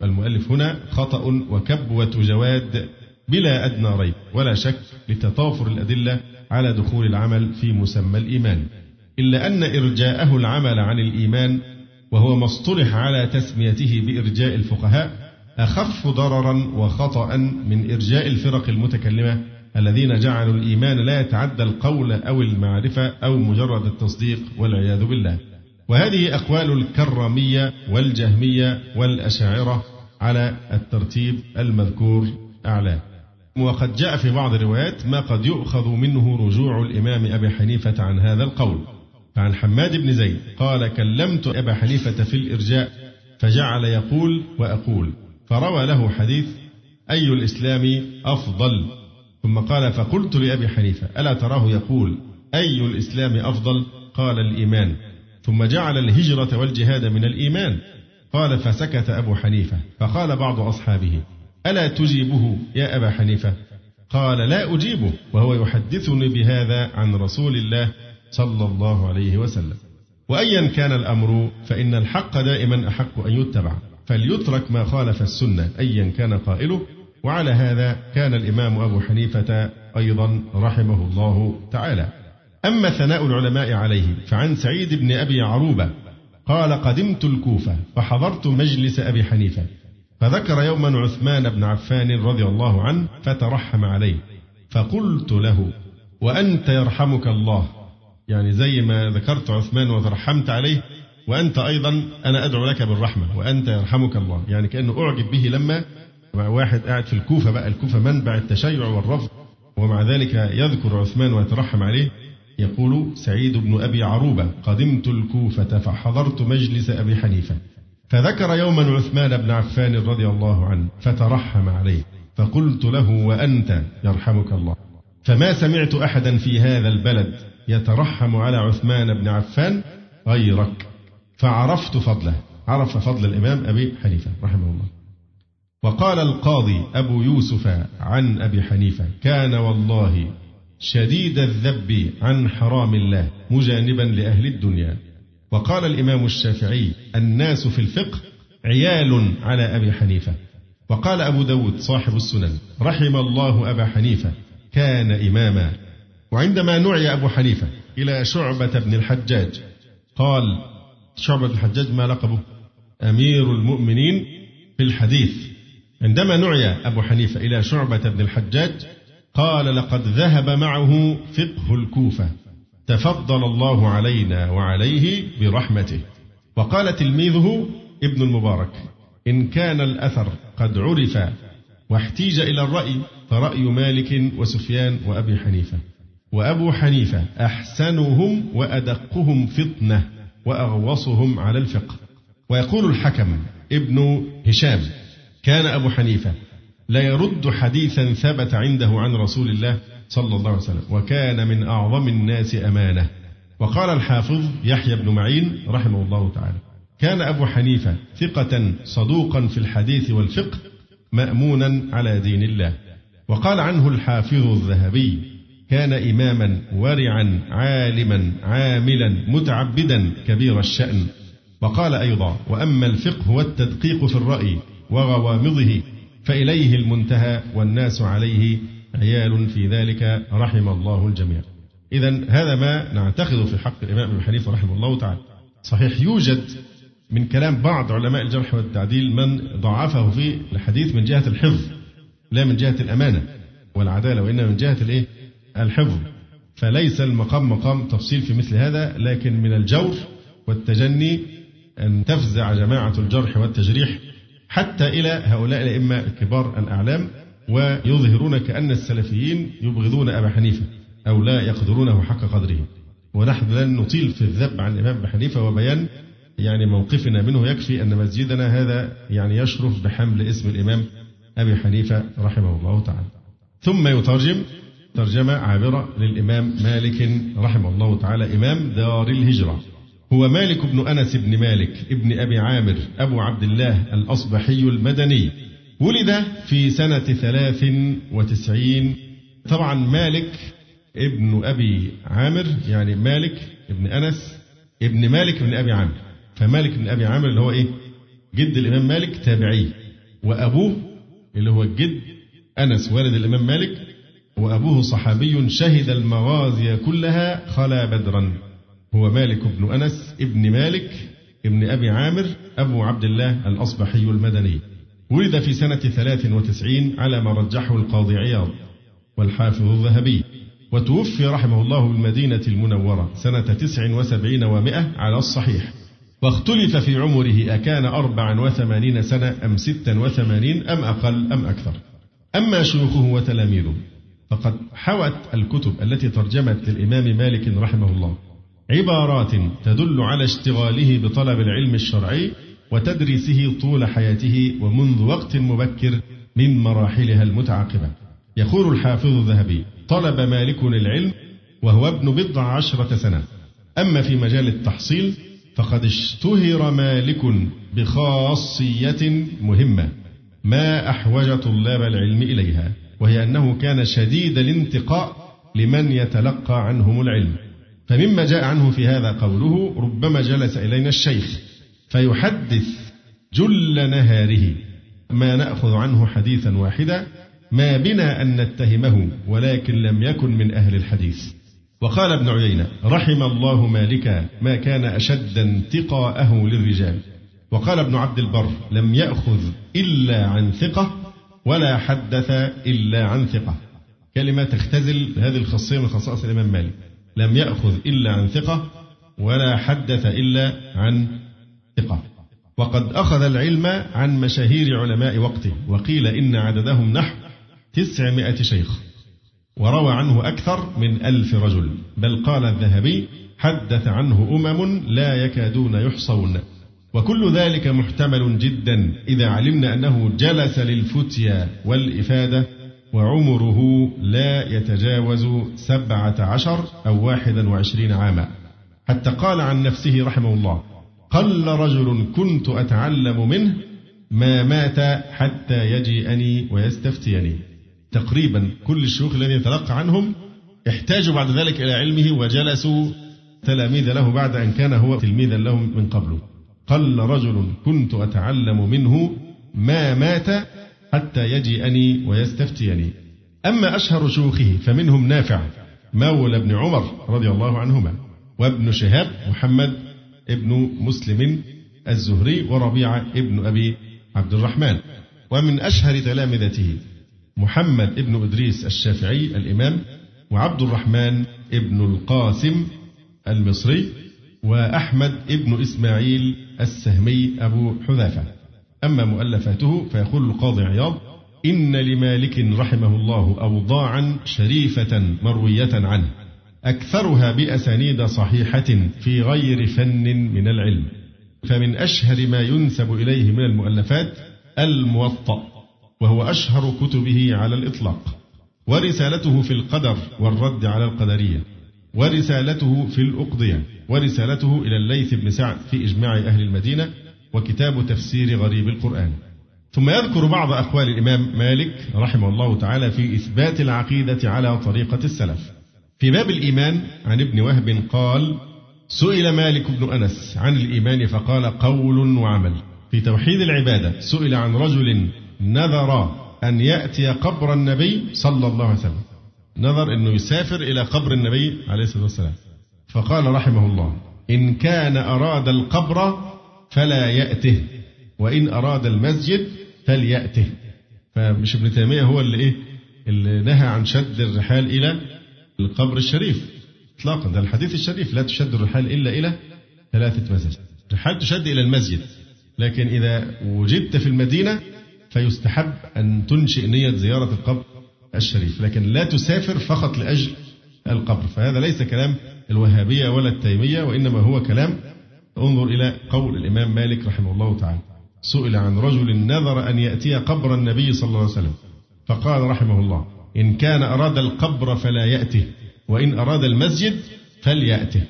المؤلف هنا خطأ وكبوة جواد بلا أدنى ريب ولا شك لتطافر الأدلة على دخول العمل في مسمى الإيمان. إلا أن إرجاءه العمل عن الإيمان وهو ما اصطلح على تسميته بإرجاء الفقهاء أخف ضررا وخطأ من إرجاء الفرق المتكلمة الذين جعلوا الإيمان لا يتعدى القول أو المعرفة أو مجرد التصديق والعياذ بالله. وهذه أقوال الكرامية والجهمية والأشاعرة على الترتيب المذكور أعلاه وقد جاء في بعض الروايات ما قد يؤخذ منه رجوع الإمام أبي حنيفة عن هذا القول. فعن حماد بن زيد قال كلمت أبا حنيفة في الإرجاء فجعل يقول وأقول فروى له حديث أي الإسلام أفضل؟ ثم قال فقلت لأبي حنيفة ألا تراه يقول أي الإسلام أفضل؟ قال الإيمان. ثم جعل الهجرة والجهاد من الإيمان. قال فسكت أبو حنيفة. فقال بعض أصحابه ألا تجيبه يا أبا حنيفة؟ قال لا أجيبه وهو يحدثني بهذا عن رسول الله صلى الله عليه وسلم. وأيا كان الأمر فإن الحق دائما أحق أن يتبع فليترك ما خالف السنة أيا كان قائله. وعلى هذا كان الإمام أبو حنيفة أيضا رحمه الله تعالى. أما ثناء العلماء عليه فعن سعيد بن أبي عروبة قال قدمت الكوفة فحضرت مجلس أبي حنيفة. فذكر يوما عثمان بن عفان رضي الله عنه فترحم عليه. فقلت له وأنت يرحمك الله. يعني زي ما ذكرت عثمان وترحمت عليه وأنت أيضا أنا أدعو لك بالرحمة وأنت يرحمك الله. يعني كأنه أعجب به لما واحد قاعد في الكوفة بقى. الكوفة منبع التشيع والرفض. ومع ذلك يذكر عثمان ويترحم عليه. يقول سعيد بن أبي عروبة قدمت الكوفة فحضرت مجلس أبي حنيفة. فذكر يوما عثمان بن عفان رضي الله عنه فترحم عليه فقلت له وأنت يرحمك الله؟ فما سمعت أحدا في هذا البلد يترحم على عثمان بن عفان غيرك. فعرفت فضله عرف فضل الإمام أبي حنيفة رحمه الله. وقال القاضي أبو يوسف عن أبي حنيفة كان والله شديد الذب عن حرام الله مجانبا لأهل الدنيا. وقال الإمام الشافعي الناس في الفقه عيال على أبي حنيفة. وقال أبو داود صاحب السنن رحم الله أبا حنيفة كان إماما. وعندما نعي أبو حنيفة إلى شعبة بن الحجاج قال شعبة الحجاج ما لقبه؟ أمير المؤمنين في الحديث. عندما نعي أبو حنيفة إلى شعبة بن الحجاج قال لقد ذهب معه فقه الكوفة. تفضل الله علينا وعليه برحمته. وقال تلميذه ابن المبارك إن كان الأثر قد عرف واحتيج إلى الرأي فرأي مالك وسفيان وأبي حنيفة. وأبو حنيفة أحسنهم وأدقهم فطنة وأغوصهم على الفقه. ويقول الحكم ابن هشام كان أبو حنيفة لا يرد حديثا ثبت عنده عن رسول الله صلى الله عليه وسلم وكان من أعظم الناس أمانة. وقال الحافظ يحيى بن معين رحمه الله تعالى كان أبو حنيفة ثقة صدوقا في الحديث والفقه مأمونا على دين الله. وقال عنه الحافظ الذهبي كان إماما ورعا عالما عاملا متعبدا كبير الشأن. وقال أيضا وأما الفقه والتدقيق في الرأي وغوامضه فإليه المنتهى والناس عليه عيال في ذلك رحم الله الجميع. إذا هذا ما نعتقد في حق الإمام ابن حنيفة رحمه الله تعالى. صحيح يوجد من كلام بعض علماء الجرح والتعديل من ضعفه في الحديث من جهة الحفظ لا من جهة الأمانة والعدالة وإنما من جهة الإيه؟ الحفظ. فليس المقام مقام تفصيل في مثل هذا لكن من الجور والتجني أن تفزع جماعة الجرح والتجريح حتى إلى هؤلاء الأئمة الكبار الأعلام ويظهرون كأن السلفيين يبغضون أبا حنيفة أو لا يقدرونه حق قدره. ونحن لن نطيل في الذب عن الإمام أبي حنيفة وبيان يعني موقفنا منه يكفي أن مسجدنا هذا يعني يشرف بحمل اسم الإمام أبي حنيفة رحمه الله تعالى. ثم يترجم ترجمة عابرة للإمام مالك رحمه الله تعالى إمام دار الهجرة. هو مالك بن أنس بن مالك ابن أبي عامر أبو عبد الله الأصبحي المدني. ولد في سنة ثلاث وتسعين. طبعا مالك ابن أبي عامر يعني مالك ابن أنس ابن مالك بن أبي عامر. فمالك بن أبي عامر اللي هو إيه؟ جد الإمام مالك تابعي. وأبوه اللي هو الجد أنس والد الإمام مالك. وأبوه صحابي شهد المغازي كلها خلا بدرا. هو مالك بن أنس ابن مالك ابن أبي عامر أبو عبد الله الأصبحي المدني. ولد في سنة 93 على ما رجحه القاضي عياض والحافظ الذهبي وتوفي رحمه الله بالمدينة المنورة سنة تسع وسبعين ومائة على الصحيح. واختلف في عمره أكان أربعا وثمانين سنة أم ستا وثمانين أم أقل أم أكثر. أما شيوخه وتلاميذه فقد حوت الكتب التي ترجمت للإمام مالك رحمه الله. عبارات تدل على اشتغاله بطلب العلم الشرعي وتدريسه طول حياته ومنذ وقت مبكر من مراحلها المتعاقبة. يقول الحافظ الذهبي طلب مالك العلم وهو ابن بضع عشرة سنة. أما في مجال التحصيل فقد اشتهر مالك بخاصية مهمة ما أحوج طلاب العلم إليها وهي أنه كان شديد الانتقاء لمن يتلقى عنهم العلم. فمما جاء عنه في هذا قوله ربما جلس إلينا الشيخ. فيحدث جل نهاره. ما نأخذ عنه حديثا واحدا ما بنا أن نتهمه ولكن لم يكن من أهل الحديث. وقال ابن عيينة رحم الله مالكا ما كان أشد انتقاءه للرجال. وقال ابن عبد البر لم يأخذ إلا عن ثقة ولا حدث إلا عن ثقة. كلمة تختزل هذه الخاصية من خصائص الإمام مالك. لم يأخذ إلا عن ثقة ولا حدث إلا عن ثقة. وقد أخذ العلم عن مشاهير علماء وقته وقيل إن عددهم نحو تسعمائة شيخ. وروى عنه أكثر من ألف رجل. بل قال الذهبي حدث عنه أمم لا يكادون يحصون. وكل ذلك محتمل جدا إذا علمنا أنه جلس للفتيا والإفادة وعمره لا يتجاوز سبعة عشر أو واحدا وعشرين عاما. حتى قال عن نفسه رحمه الله قل رجل كنت أتعلم منه ما مات حتى يجيئني ويستفتيني. تقريبا كل الشيوخ الذين يتلقى عنهم احتاجوا بعد ذلك إلى علمه وجلسوا تلاميذ له بعد أن كان هو تلميذا لهم من قبله قل رجل كنت أتعلم منه ما مات حتى يجيئني ويستفتيني. أما أشهر شيوخه فمنهم نافع مولى ابن عمر رضي الله عنهما وابن شهاب محمد ابن مسلم الزهري وربيعة ابن أبي عبد الرحمن. ومن أشهر تلامذته محمد ابن إدريس الشافعي الإمام وعبد الرحمن ابن القاسم المصري وأحمد ابن إسماعيل السهمي أبو حذافة. أما مؤلفاته فيقول القاضي عياض إن لمالك رحمه الله أوضاعا شريفة مروية عنه. أكثرها بأسانيد صحيحة في غير فن من العلم. فمن أشهر ما ينسب إليه من المؤلفات الموطأ وهو أشهر كتبه على الإطلاق. ورسالته في القدر والرد على القدرية. ورسالته في الأقضية. ورسالته إلى الليث بن سعد في إجماع أهل المدينة وكتاب تفسير غريب القرآن. ثم يذكر بعض أقوال الإمام مالك رحمه الله تعالى في إثبات العقيدة على طريقة السلف. في باب الإيمان عن ابن وهب قال سئل مالك بن أنس عن الإيمان فقال قول وعمل. في توحيد العبادة سئل عن رجل نذر أن يأتي قبر النبي صلى الله عليه وسلم. نظر أنه يسافر إلى قبر النبي عليه الصلاة والسلام. فقال رحمه الله إن كان أراد القبر فلا يأته وإن أراد المسجد فليأته. فمش ابن تيمية هو اللي إيه اللي نهى عن شد الرحال إلى القبر الشريف. إطلاقا ده الحديث الشريف. لا تشد الرحال إلا إلى ثلاثة مساجد الرحال تشد إلى المسجد لكن إذا وجدت في المدينة فيستحب أن تنشئ نية زيارة القبر الشريف لكن لا تسافر فقط لأجل القبر. فهذا ليس كلام الوهابية ولا التيمية وإنما هو كلام. انظر إلى قول الإمام مالك رحمه الله تعالى سئل عن رجل نذر أن يأتي قبر النبي صلى الله عليه وسلم فقال رحمه الله إن كان أراد القبر فلا يأته وإن أراد المسجد فليأته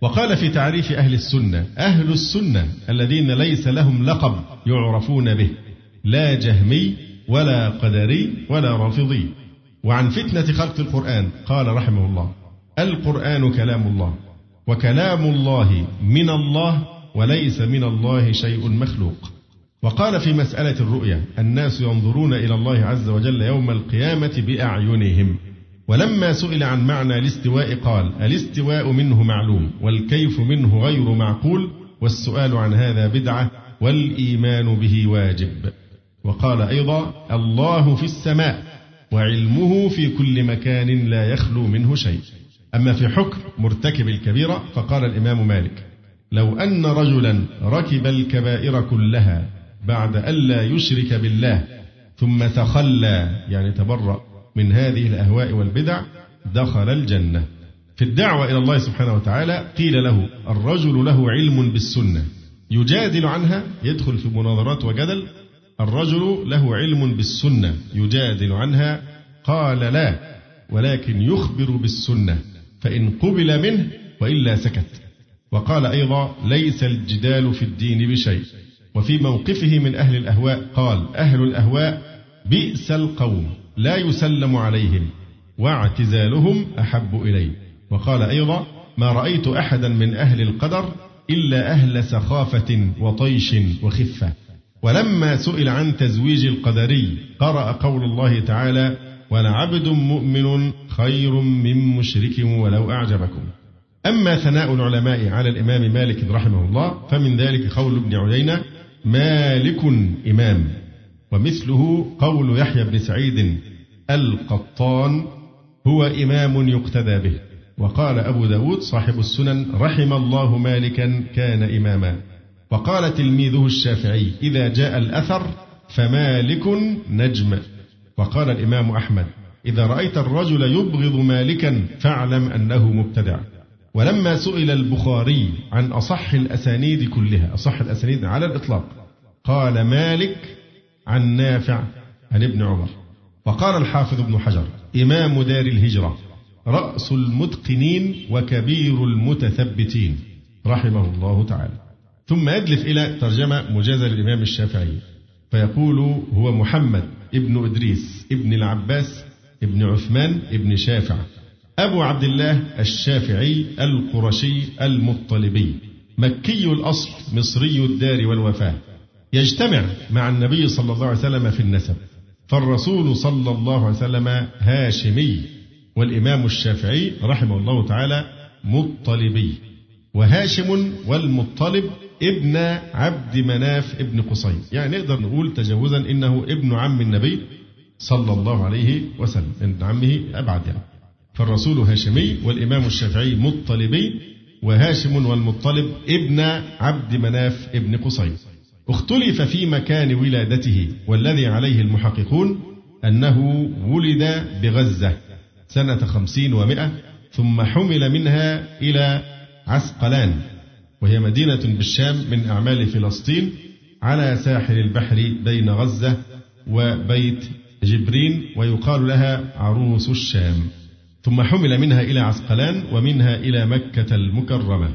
وقال في تعريف أهل السنة أهل السنة الذين ليس لهم لقب يعرفون به لا جهمي ولا قدري ولا رافضي. وعن فتنة خلق القرآن قال رحمه الله القرآن كلام الله وكلام الله من الله وليس من الله شيء مخلوق. وقال في مسألة الرؤيا الناس ينظرون إلى الله عز وجل يوم القيامة بأعينهم. ولما سئل عن معنى الاستواء قال الاستواء منه معلوم والكيف منه غير معقول والسؤال عن هذا بدعة والإيمان به واجب. وقال أيضا الله في السماء وعلمه في كل مكان لا يخلو منه شيء. أما في حكم مرتكب الكبيرة فقال الإمام مالك لو أن رجلا ركب الكبائر كلها بعد ألا يشرك بالله ثم تخلى يعني تبرأ من هذه الأهواء والبدع دخل الجنة. في الدعوة إلى الله سبحانه وتعالى قيل له الرجل له علم بالسنة. يجادل عنها يدخل في مناظرات وجدل الرجل له علم بالسنة. يجادل عنها قال لا ولكن يخبر بالسنة فإن قبل منه وإلا سكت. وقال أيضا ليس الجدال في الدين بشيء. وفي موقفه من أهل الأهواء قال أهل الأهواء بئس القوم لا يسلم عليهم واعتزالهم أحب إلي. وقال أيضا ما رأيت أحدا من أهل القدر إلا أهل سخافة وطيش وخفة. ولما سئل عن تزويج القدري قرأ قول الله تعالى ولعبد مؤمن خير من مشرك ولو أعجبكم. أما ثناء العلماء على الإمام مالك رحمه الله فمن ذلك قول ابن عيينة مالك إمام. ومثله قول يحيى بن سعيد القطان هو إمام يقتدى به. وقال أبو داود صاحب السنن رحم الله مالكا كان إماما. وقال تلميذه الشافعي إذا جاء الأثر فمالك نجم. وقال الإمام أحمد إذا رأيت الرجل يبغض مالكا فاعلم أنه مبتدع. ولما سئل البخاري عن أصح الأسانيد كلها أصح الأسانيد على الإطلاق قال مالك عن نافع عن ابن عمر. وقال الحافظ ابن حجر إمام دار الهجرة رأس المتقنين وكبير المتثبتين رحمه الله تعالى. ثم يدلف إلى ترجمة مجازة للإمام الشافعي فيقول هو محمد ابن إدريس ابن العباس ابن عثمان ابن شافع. أبو عبد الله الشافعي القرشي المطلبي مكي الأصل مصري الدار والوفاة. يجتمع مع النبي صلى الله عليه وسلم في النسب. فالرسول صلى الله عليه وسلم هاشمي والإمام الشافعي رحمه الله تعالى مطلبي. وهاشم والمطلب ابن عبد مناف ابن قصي. يعني نقدر نقول تجاوزا إنه ابن عم النبي صلى الله عليه وسلم ابن عمه أبعد يعني. فالرسول هاشمي والإمام الشافعي مطلبي وهاشم والمطلب ابن عبد مناف ابن قصي. اختلف في مكان ولادته والذي عليه المحققون أنه ولد بغزة سنة خمسين ومائة ثم حمل منها إلى عسقلان وهي مدينة بالشام من أعمال فلسطين على ساحل البحر بين غزة وبيت جبرين ويقال لها عروس الشام. ثم حمل منها إلى عسقلان ومنها إلى مكة المكرمة.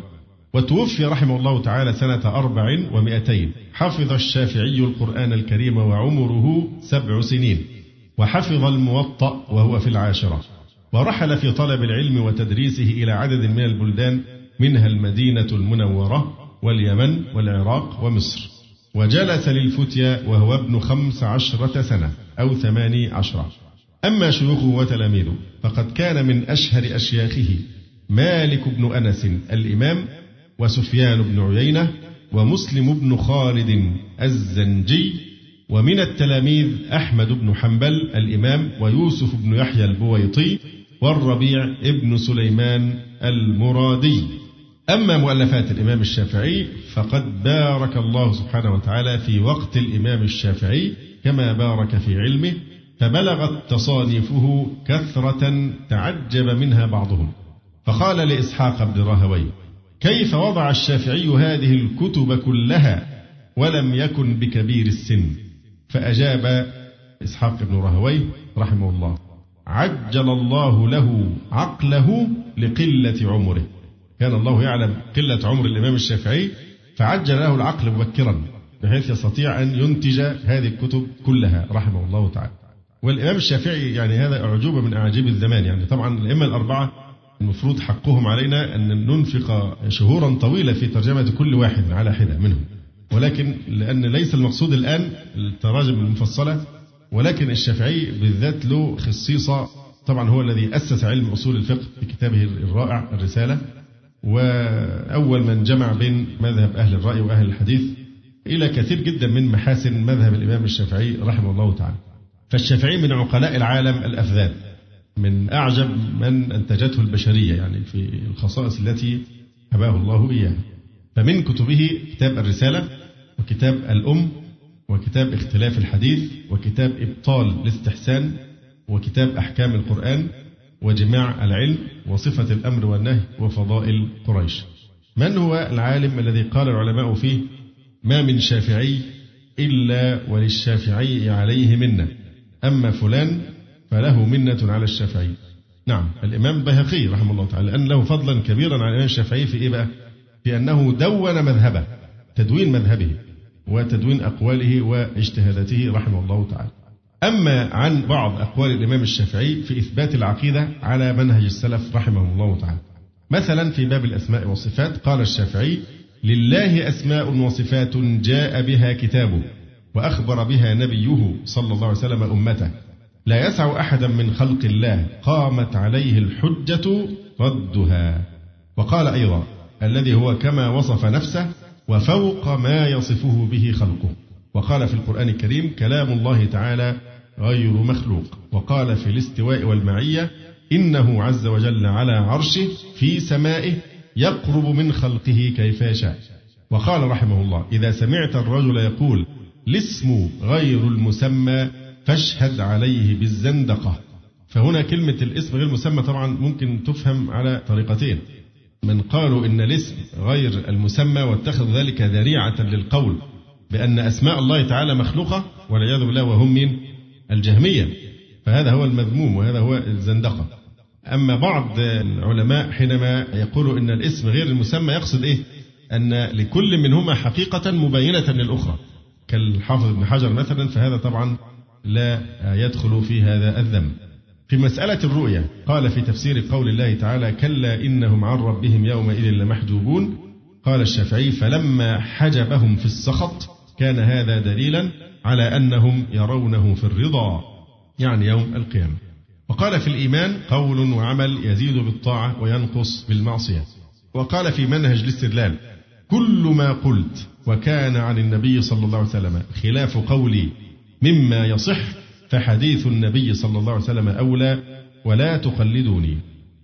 وتوفي رحمه الله تعالى سنة أربع ومائتين حفظ الشافعي القرآن الكريم وعمره سبع سنين. وحفظ الموطأ وهو في العاشرة. ورحل في طلب العلم وتدريسه إلى عدد من البلدان منها المدينة المنورة واليمن والعراق ومصر. وجلس للفتيا وهو ابن خمس عشرة سنة أو ثماني عشرة أما شيوخه وتلاميذه فقد كان من أشهر أشياخه مالك بن أنس الإمام وسفيان بن عيينة ومسلم بن خالد الزنجي ومن التلاميذ أحمد بن حنبل الإمام ويوسف بن يحيى البويطي والربيع ابن سليمان المرادي. أما مؤلفات الإمام الشافعي فقد بارك الله سبحانه وتعالى في وقت الإمام الشافعي كما بارك في علمه فبلغت تصانيفه كثرة تعجب منها بعضهم. فقال لإسحاق بن راهوي كيف وضع الشافعي هذه الكتب كلها ولم يكن بكبير السن؟ فأجاب إسحاق بن راهوي رحمه الله عجل الله له عقله لقلة عمره. كان الله يعلم قلة عمر الإمام الشافعي فعجل له العقل مبكرا بحيث يستطيع أن ينتج هذه الكتب كلها رحمه الله تعالى. والإمام الشافعي يعني هذا أعجوبة من أعاجيب الزمان. يعني طبعا الأئمة الأربعة المفروض حقهم علينا أن ننفق شهورا طويلة في ترجمة كل واحد على حدة منهم. ولكن لأن ليس المقصود الآن التراجم المفصلة ولكن الشافعي بالذات له خصيصة. طبعا هو الذي أسس علم أصول الفقه في كتابه الرائع الرسالة. وأول من جمع بين مذهب أهل الرأي وأهل الحديث إلى كثير جدا من محاسن مذهب الإمام الشافعي رحمه الله تعالى. فالشافعي من عقلاء العالم الأفذاذ من أعجب من أنتجته البشرية يعني في الخصائص التي هباه الله إياها. فمن كتبه كتاب الرسالة وكتاب الأم وكتاب اختلاف الحديث وكتاب إبطال الاستحسان وكتاب أحكام القرآن وجماع العلم وصفة الأمر والنهي وفضائل قريش. من هو العالم الذي قال العلماء فيه ما من شافعي إلا وللشافعي عليه منة أما فلان فله منة على الشافعي. نعم الإمام البيهقي رحمه الله تعالى لأن له فضلا كبيرا على الإمام الشافعي في إيه بقى؟ في أنه دون مذهبه تدوين مذهبه وتدوين أقواله واجتهاداته رحمه الله تعالى. أما عن بعض أقوال الإمام الشافعي في إثبات العقيدة على منهج السلف رحمه الله تعالى. مثلا في باب الأسماء والصفات قال الشافعي لله أسماء وصفات جاء بها كتابه وأخبر بها نبيه صلى الله عليه وسلم أمته. لا يسع أحدا من خلق الله قامت عليه الحجة ردها. وقال أيضا الذي هو كما وصف نفسه وفوق ما يصفه به خلقه. وقال في القرآن الكريم كلام الله تعالى غير مخلوق. وقال في الاستواء والمعية إنه عز وجل على عرشه في سمائه يقرب من خلقه كيف يشاء. وقال رحمه الله إذا سمعت الرجل يقول الاسم غير المسمى فاشهد عليه بالزندقة. فهنا كلمة الاسم غير المسمى طبعا ممكن تفهم على طريقتين. من قالوا إن الاسم غير المسمى واتخذوا ذلك ذريعة للقول بأن أسماء الله تعالى مخلوقة والعياذ بالله وهم من الجهمية. فهذا هو المذموم وهذا هو الزندقة. أما بعض العلماء حينما يقولوا إن الاسم غير المسمى يقصد إيه؟ أن لكل منهما حقيقة مبينة للأخرى. كالحافظ ابن حجر مثلا فهذا طبعا لا يدخل في هذا الذم في مسألة الرؤيا قال في تفسير قول الله تعالى كلا إنهم عن ربهم يومئذ لمحجوبون قال الشافعي فلما حجبهم في السخط كان هذا دليلا على أنهم يرونه في الرضا يعني يوم القيامة وقال في الإيمان قول وعمل يزيد بالطاعة وينقص بالمعصية وقال في منهج الاستدلال كل ما قلت وكان عن النبي صلى الله عليه وسلم خلاف قولي مما يصح فحديث النبي صلى الله عليه وسلم أولى ولا تقلدوني.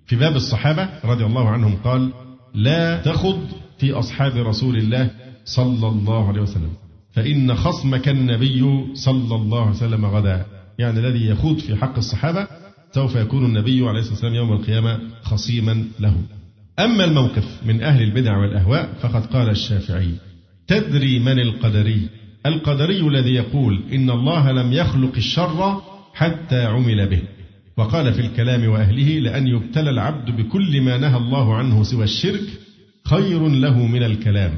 في باب الصحابة رضي الله عنهم قال لا تخض في أصحاب رسول الله صلى الله عليه وسلم فإن خصمك النبي صلى الله عليه وسلم غدا. يعني الذي يخوض في حق الصحابة سوف يكون النبي عليه الصلاة والسلام يوم القيامة خصيما له. أما الموقف من أهل البدع والأهواء فقد قال الشافعي تدري من القدري؟ القدري الذي يقول إن الله لم يخلق الشر حتى عمل به. وقال في الكلام وأهله لأن يبتلى العبد بكل ما نهى الله عنه سوى الشرك خير له من الكلام.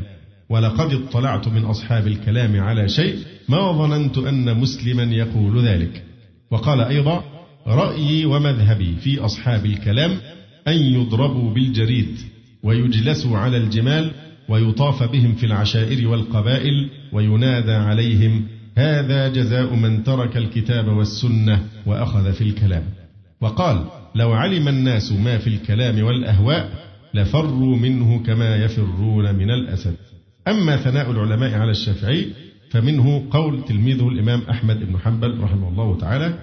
ولقد اطلعت من أصحاب الكلام على شيء ما ظننت أن مسلما يقول ذلك. وقال أيضا رأيي ومذهبي في أصحاب الكلام أن يضربوا بالجريد ويجلسوا على الجمال ويطاف بهم في العشائر والقبائل وينادى عليهم هذا جزاء من ترك الكتاب والسنة وأخذ في الكلام. وقال لو علم الناس ما في الكلام والأهواء لفروا منه كما يفرون من الأسد. أما ثناء العلماء على الشافعي فمنه قول تلميذه الإمام أحمد بن حنبل رحمه الله تعالى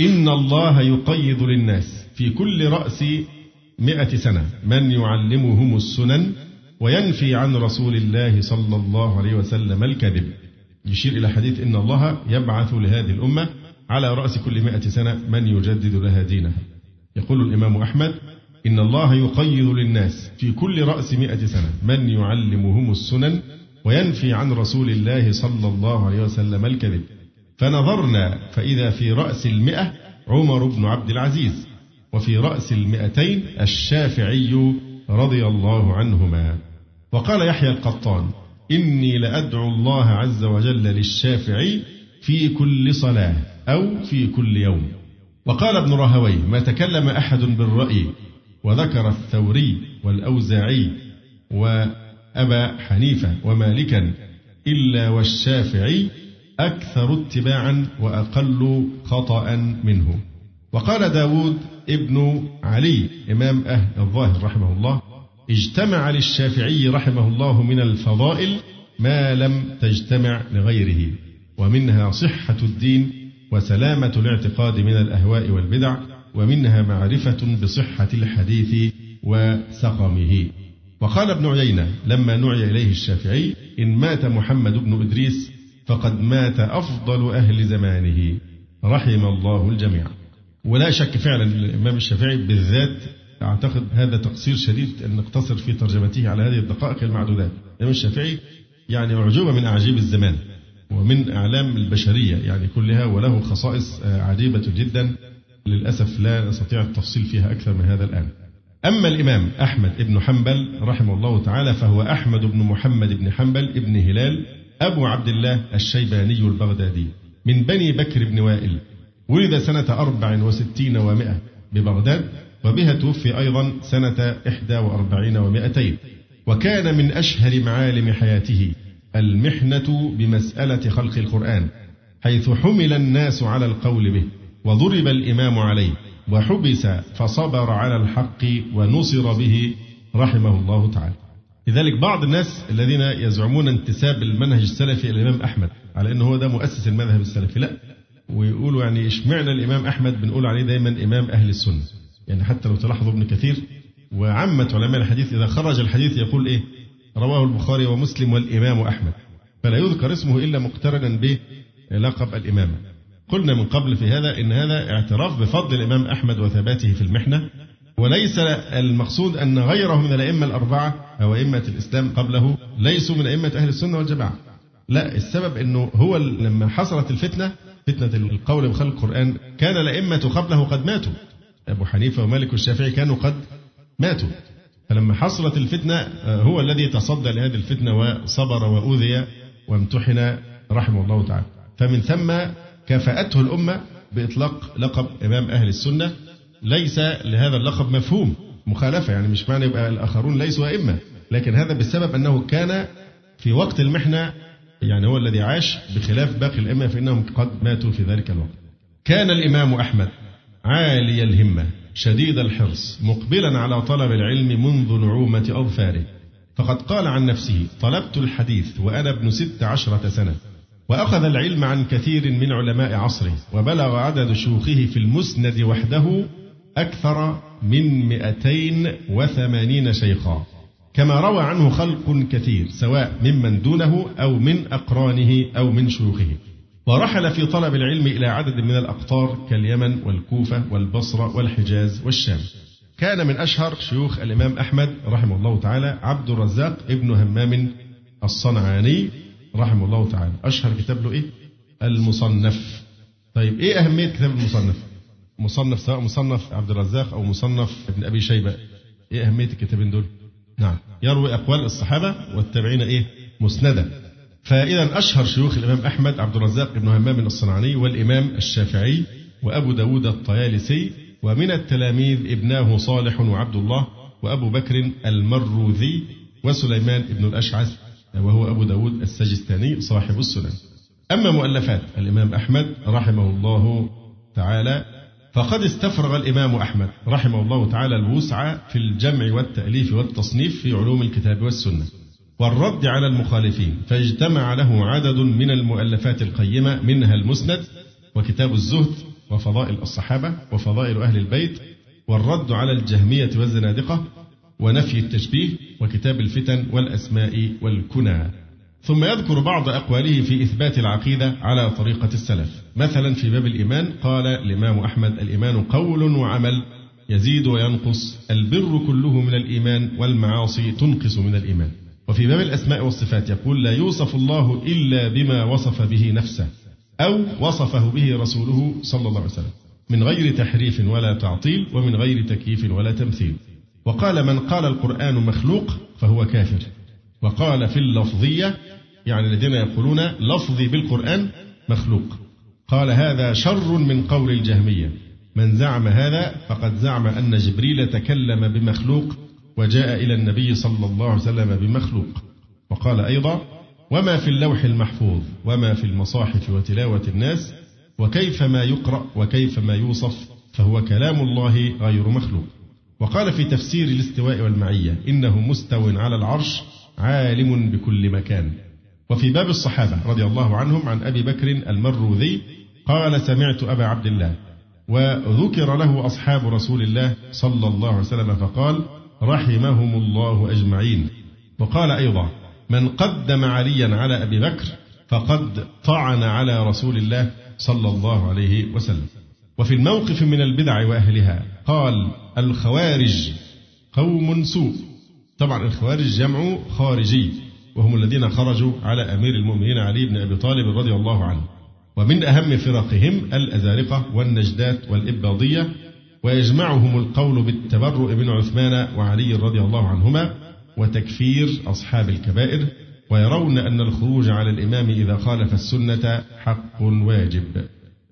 إن الله يقيض للناس في كل رأس مئة سنة من يعلمهم السنن وينفي عن رسول الله صلى الله عليه وسلم الكذب. يشير إلى حديث إن الله يبعث لهذه الأمة على رأس كل مئة سنة من يجدد لها دينها يقول الإمام أحمد إن الله يقيض للناس في كل رأس مئة سنة من يعلمهم السنن وينفي عن رسول الله صلى الله عليه وسلم الكذب. فنظرنا فإذا في رأس المئة عمر بن عبد العزيز وفي رأس المئتين الشافعي رضي الله عنهما. وقال يحيى القطان إني لأدعو الله عز وجل للشافعي في كل صلاة أو في كل يوم. وقال ابن راهويه ما تكلم أحد بالرأي وذكر الثوري والأوزاعي وأبا حنيفة ومالكا إلا والشافعي أكثر اتباعا وأقل خطأ منه. وقال داود ابن علي إمام أهل الظاهر رحمه الله اجتمع للشافعي رحمه الله من الفضائل ما لم تجتمع لغيره ومنها صحة الدين وسلامة الاعتقاد من الأهواء والبدع ومنها معرفة بصحة الحديث وسقمه. وقال ابن عيينة لما نعي إليه الشافعي إن مات محمد بن إدريس فقد مات أفضل أهل زمانه. رحم الله الجميع. ولا شك فعلا الإمام الشافعي بالذات أعتقد هذا تقصير شديد أن نقتصر في ترجمته على هذه الدقائق المعدودات. الإمام الشافعي يعني أعجوبة من أعاجيب الزمان ومن أعلام البشرية يعني كلها وله خصائص عجيبة جدا. للأسف لا نستطيع التفصيل فيها أكثر من هذا الآن. أما الإمام أحمد بن حنبل رحمه الله تعالى فهو أحمد بن محمد بن حنبل بن هلال أبو عبد الله الشيباني البغدادي من بني بكر بن وائل. ولد سنة أربع وستين ومائة ببغداد وبها توفي أيضا سنة إحدى وأربعين ومائتين. وكان من أشهر معالم حياته المحنة بمسألة خلق القرآن حيث حمل الناس على القول به وضرب الإمام عليه وحبس فصبر على الحق ونصر به رحمه الله تعالى. لذلك بعض الناس الذين يزعمون انتساب المنهج السلفي إلى الإمام أحمد على أنه هو ده مؤسس المذهب السلفي لا. ويقولوا يعني اشمعنى الإمام أحمد بنقول عليه دايما إمام أهل السنة. يعني حتى لو تلاحظوا ابن كثير وعامة علماء الحديث إذا خرج الحديث يقول إيه؟ رواه البخاري ومسلم والإمام أحمد. فلا يذكر اسمه إلا مقترنا بلقب الإمامة قلنا من قبل في هذا إن هذا اعتراف بفضل الإمام أحمد وثباته في المحنة. وليس المقصود أن غيره من الأئمة الأربعة أو أئمة الإسلام قبله ليسوا من أئمة أهل السنة والجماعة. لا السبب أنه هو لما حصلت الفتنة فتنة القول بخلق القرآن. كان الأئمة قبله قد ماتوا. أبو حنيفة ومالك والشافعي كانوا قد ماتوا. فلما حصلت الفتنة هو الذي تصدى لهذه الفتنة وصبر وأوذي وامتحن رحمه الله تعالى. فمن ثم كافأته الأمة بإطلاق لقب إمام أهل السنة. ليس لهذا اللقب مفهوم مخالفة يعني مش معنى يبقى الآخرون ليسوا أئمة. لكن هذا بسبب أنه كان في وقت المحنة يعني هو الذي عاش بخلاف باقي الأئمة فإنهم قد ماتوا في ذلك الوقت. كان الإمام أحمد عالي الهمة شديد الحرص مقبلا على طلب العلم منذ نعومة أظفاره. فقد قال عن نفسه طلبت الحديث وأنا ابن ست عشرة سنة وأخذ العلم عن كثير من علماء عصره وبلغ عدد شيوخه في المسند وحده أكثر من مئتين وثمانين شيخا. كما روى عنه خلق كثير سواء ممن دونه أو من أقرانه أو من شيوخه. ورحل في طلب العلم إلى عدد من الأقطار كاليمن والكوفة والبصرة والحجاز والشام. كان من أشهر شيوخ الإمام أحمد رحمه الله تعالى عبد الرزاق ابن همام الصنعاني رحمه الله تعالى. أشهر كتاب له إيه؟ المصنف. طيب إيه أهمية كتاب المصنف؟ مصنف سواء مصنف عبد الرزاق أو مصنف ابن أبي شيبة. إيه أهمية الكتابين دول؟ نعم. يروي أقوال الصحابة والتابعين إيه؟ مسندة فإذا أشهر شيوخ الإمام أحمد عبد الرزاق بن همام الصنعاني والإمام الشافعي وأبو داود الطيالسي ومن التلاميذ ابناه صالح وعبد الله وأبو بكر المروذي وسليمان بن الأشعث وهو أبو داود السجستاني صاحب السنن. أما مؤلفات الإمام أحمد رحمه الله تعالى فقد استفرغ الإمام أحمد رحمه الله تعالى الوسع في الجمع والتأليف والتصنيف في علوم الكتاب والسنة والرد على المخالفين فاجتمع له عدد من المؤلفات القيمة منها المسند وكتاب الزهد وفضائل الصحابة وفضائل أهل البيت والرد على الجهمية والزنادقة ونفي التشبيه وكتاب الفتن والأسماء والكنى. ثم يذكر بعض أقواله في إثبات العقيدة على طريقة السلف. مثلا في باب الإيمان قال الإمام أحمد الإيمان قول وعمل يزيد وينقص البر كله من الإيمان والمعاصي تنقص من الإيمان. وفي باب الأسماء والصفات يقول لا يوصف الله إلا بما وصف به نفسه أو وصفه به رسوله صلى الله عليه وسلم. من غير تحريف ولا تعطيل ومن غير تكييف ولا تمثيل. وقال من قال القرآن مخلوق فهو كافر. وقال في اللفظية يعني الذين يقولون لفظي بالقرآن مخلوق. قال هذا شر من قول الجهمية. من زعم هذا فقد زعم أن جبريل تكلم بمخلوق وجاء إلى النبي صلى الله عليه وسلم بمخلوق. وقال أيضا وما في اللوح المحفوظ وما في المصاحف وتلاوة الناس وكيف ما يقرأ وكيف ما يوصف فهو كلام الله غير مخلوق. وقال في تفسير الاستواء والمعية إنه مستو على العرش عالم بكل مكان. وفي باب الصحابة رضي الله عنهم عن أبي بكر المروذي قال سمعت أبا عبد الله وذكر له أصحاب رسول الله صلى الله عليه وسلم فقال رحمهم الله أجمعين. وقال أيضا من قدم عليا على أبي بكر فقد طعن على رسول الله صلى الله عليه وسلم. وفي الموقف من البدع وأهلها قال الخوارج قوم سوء. طبعا الخوارج جمع خارجي. وهم الذين خرجوا على أمير المؤمنين علي بن أبي طالب رضي الله عنه. ومن أهم فرقهم الأزارقة والنجدات والإباضية ويجمعهم القول بالتبرؤ من عثمان وعلي رضي الله عنهما وتكفير أصحاب الكبائر ويرون أن الخروج على الإمام إذا خالف السنة حق واجب.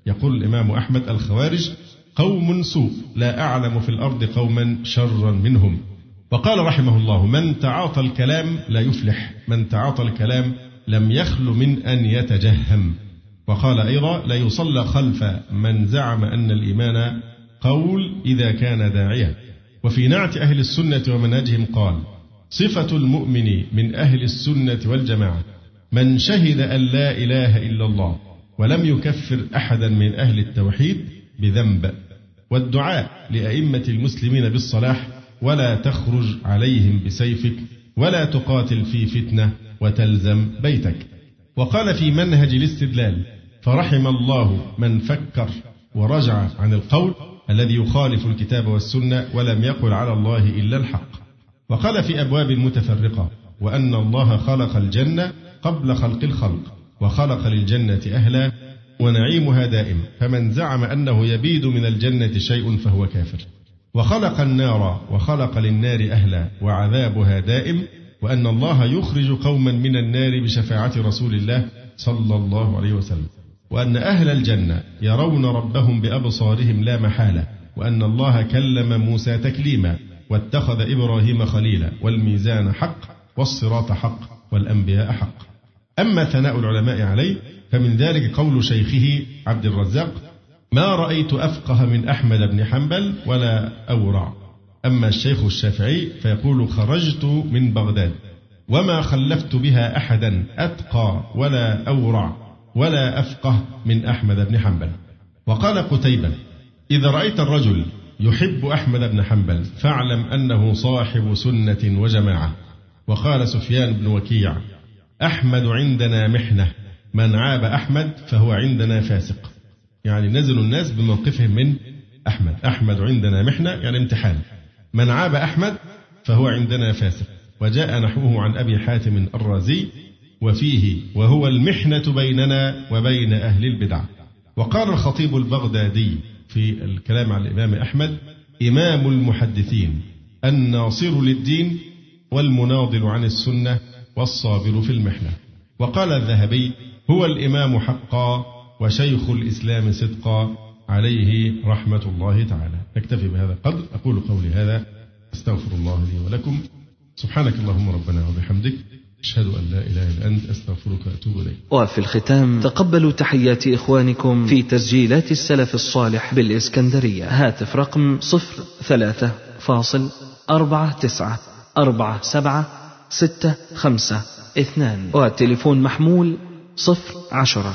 يقول الإمام أحمد الخوارج قوم سوء لا أعلم في الأرض قوما شرا منهم. وقال رحمه الله من تعاطى الكلام لا يفلح من تعاطى الكلام لم يخل من أن يتجهم. وقال أيضا لا يصلى خلف من زعم أن الإيمان قول إذا كان داعيا وفي نعت أهل السنة ومنهجهم قال صفة المؤمن من أهل السنة والجماعة من شهد أن لا إله إلا الله ولم يكفر أحدا من أهل التوحيد بذنب. والدعاء لأئمة المسلمين بالصلاح ولا تخرج عليهم بسيفك ولا تقاتل في فتنة وتلزم بيتك. وقال في منهج الاستدلال فرحم الله من فكر ورجع عن القول الذي يخالف الكتاب والسنة ولم يقل على الله إلا الحق. وقال في أبواب متفرقة وأن الله خلق الجنة قبل خلق الخلق وخلق للجنة أهلا ونعيمها دائم فمن زعم أنه يبيد من الجنة شيء فهو كافر. وخلق النار وخلق للنار أهلا وعذابها دائم وأن الله يخرج قوما من النار بشفاعة رسول الله صلى الله عليه وسلم. وأن أهل الجنة يرون ربهم بأبصارهم لا محالة وأن الله كلم موسى تكليما واتخذ إبراهيم خليلا والميزان حق والصراط حق والأنبياء حق. أما ثناء العلماء عليه فمن ذلك قول شيخه عبد الرزاق ما رأيت أفقه من أحمد بن حنبل ولا أورع. أما الشيخ الشافعي فيقول خرجت من بغداد وما خلفت بها أحدا أتقى ولا أورع ولا أفقه من أحمد بن حنبل. وقال قتيبة إذا رأيت الرجل يحب أحمد بن حنبل فاعلم أنه صاحب سنة وجماعة. وقال سفيان بن وكيع أحمد عندنا محنة من عاب أحمد فهو عندنا فاسق. يعني نزلوا الناس بموقفهم من أحمد. أحمد عندنا محنة يعني امتحان. من عاب أحمد فهو عندنا فاسق. وجاء نحوه عن أبي حاتم الرازي وفيه وهو المحنة بيننا وبين أهل البدع. وقال الخطيب البغدادي في الكلام عن الإمام أحمد إمام المحدثين الناصر للدين والمناضل عن السنة والصابر في المحنة. وقال الذهبي هو الإمام حقا وشيخ الإسلام صدقا عليه رحمة الله تعالى. نكتفي بهذا القدر. أقول قولي هذا. أستغفر الله لي ولكم. سبحانك اللهم ربنا وبحمدك. أشهد أن لا إله إلا أنت. أستغفرك وأتوب إليك. وفي الختام تقبلوا تحيات إخوانكم في تسجيلات السلف الصالح بالإسكندرية. هاتف رقم صفر ثلاثة فاصل أربعة تسعة أربعة سبعة ستة خمسة اثنان. والتليفون محمول صفر عشرة.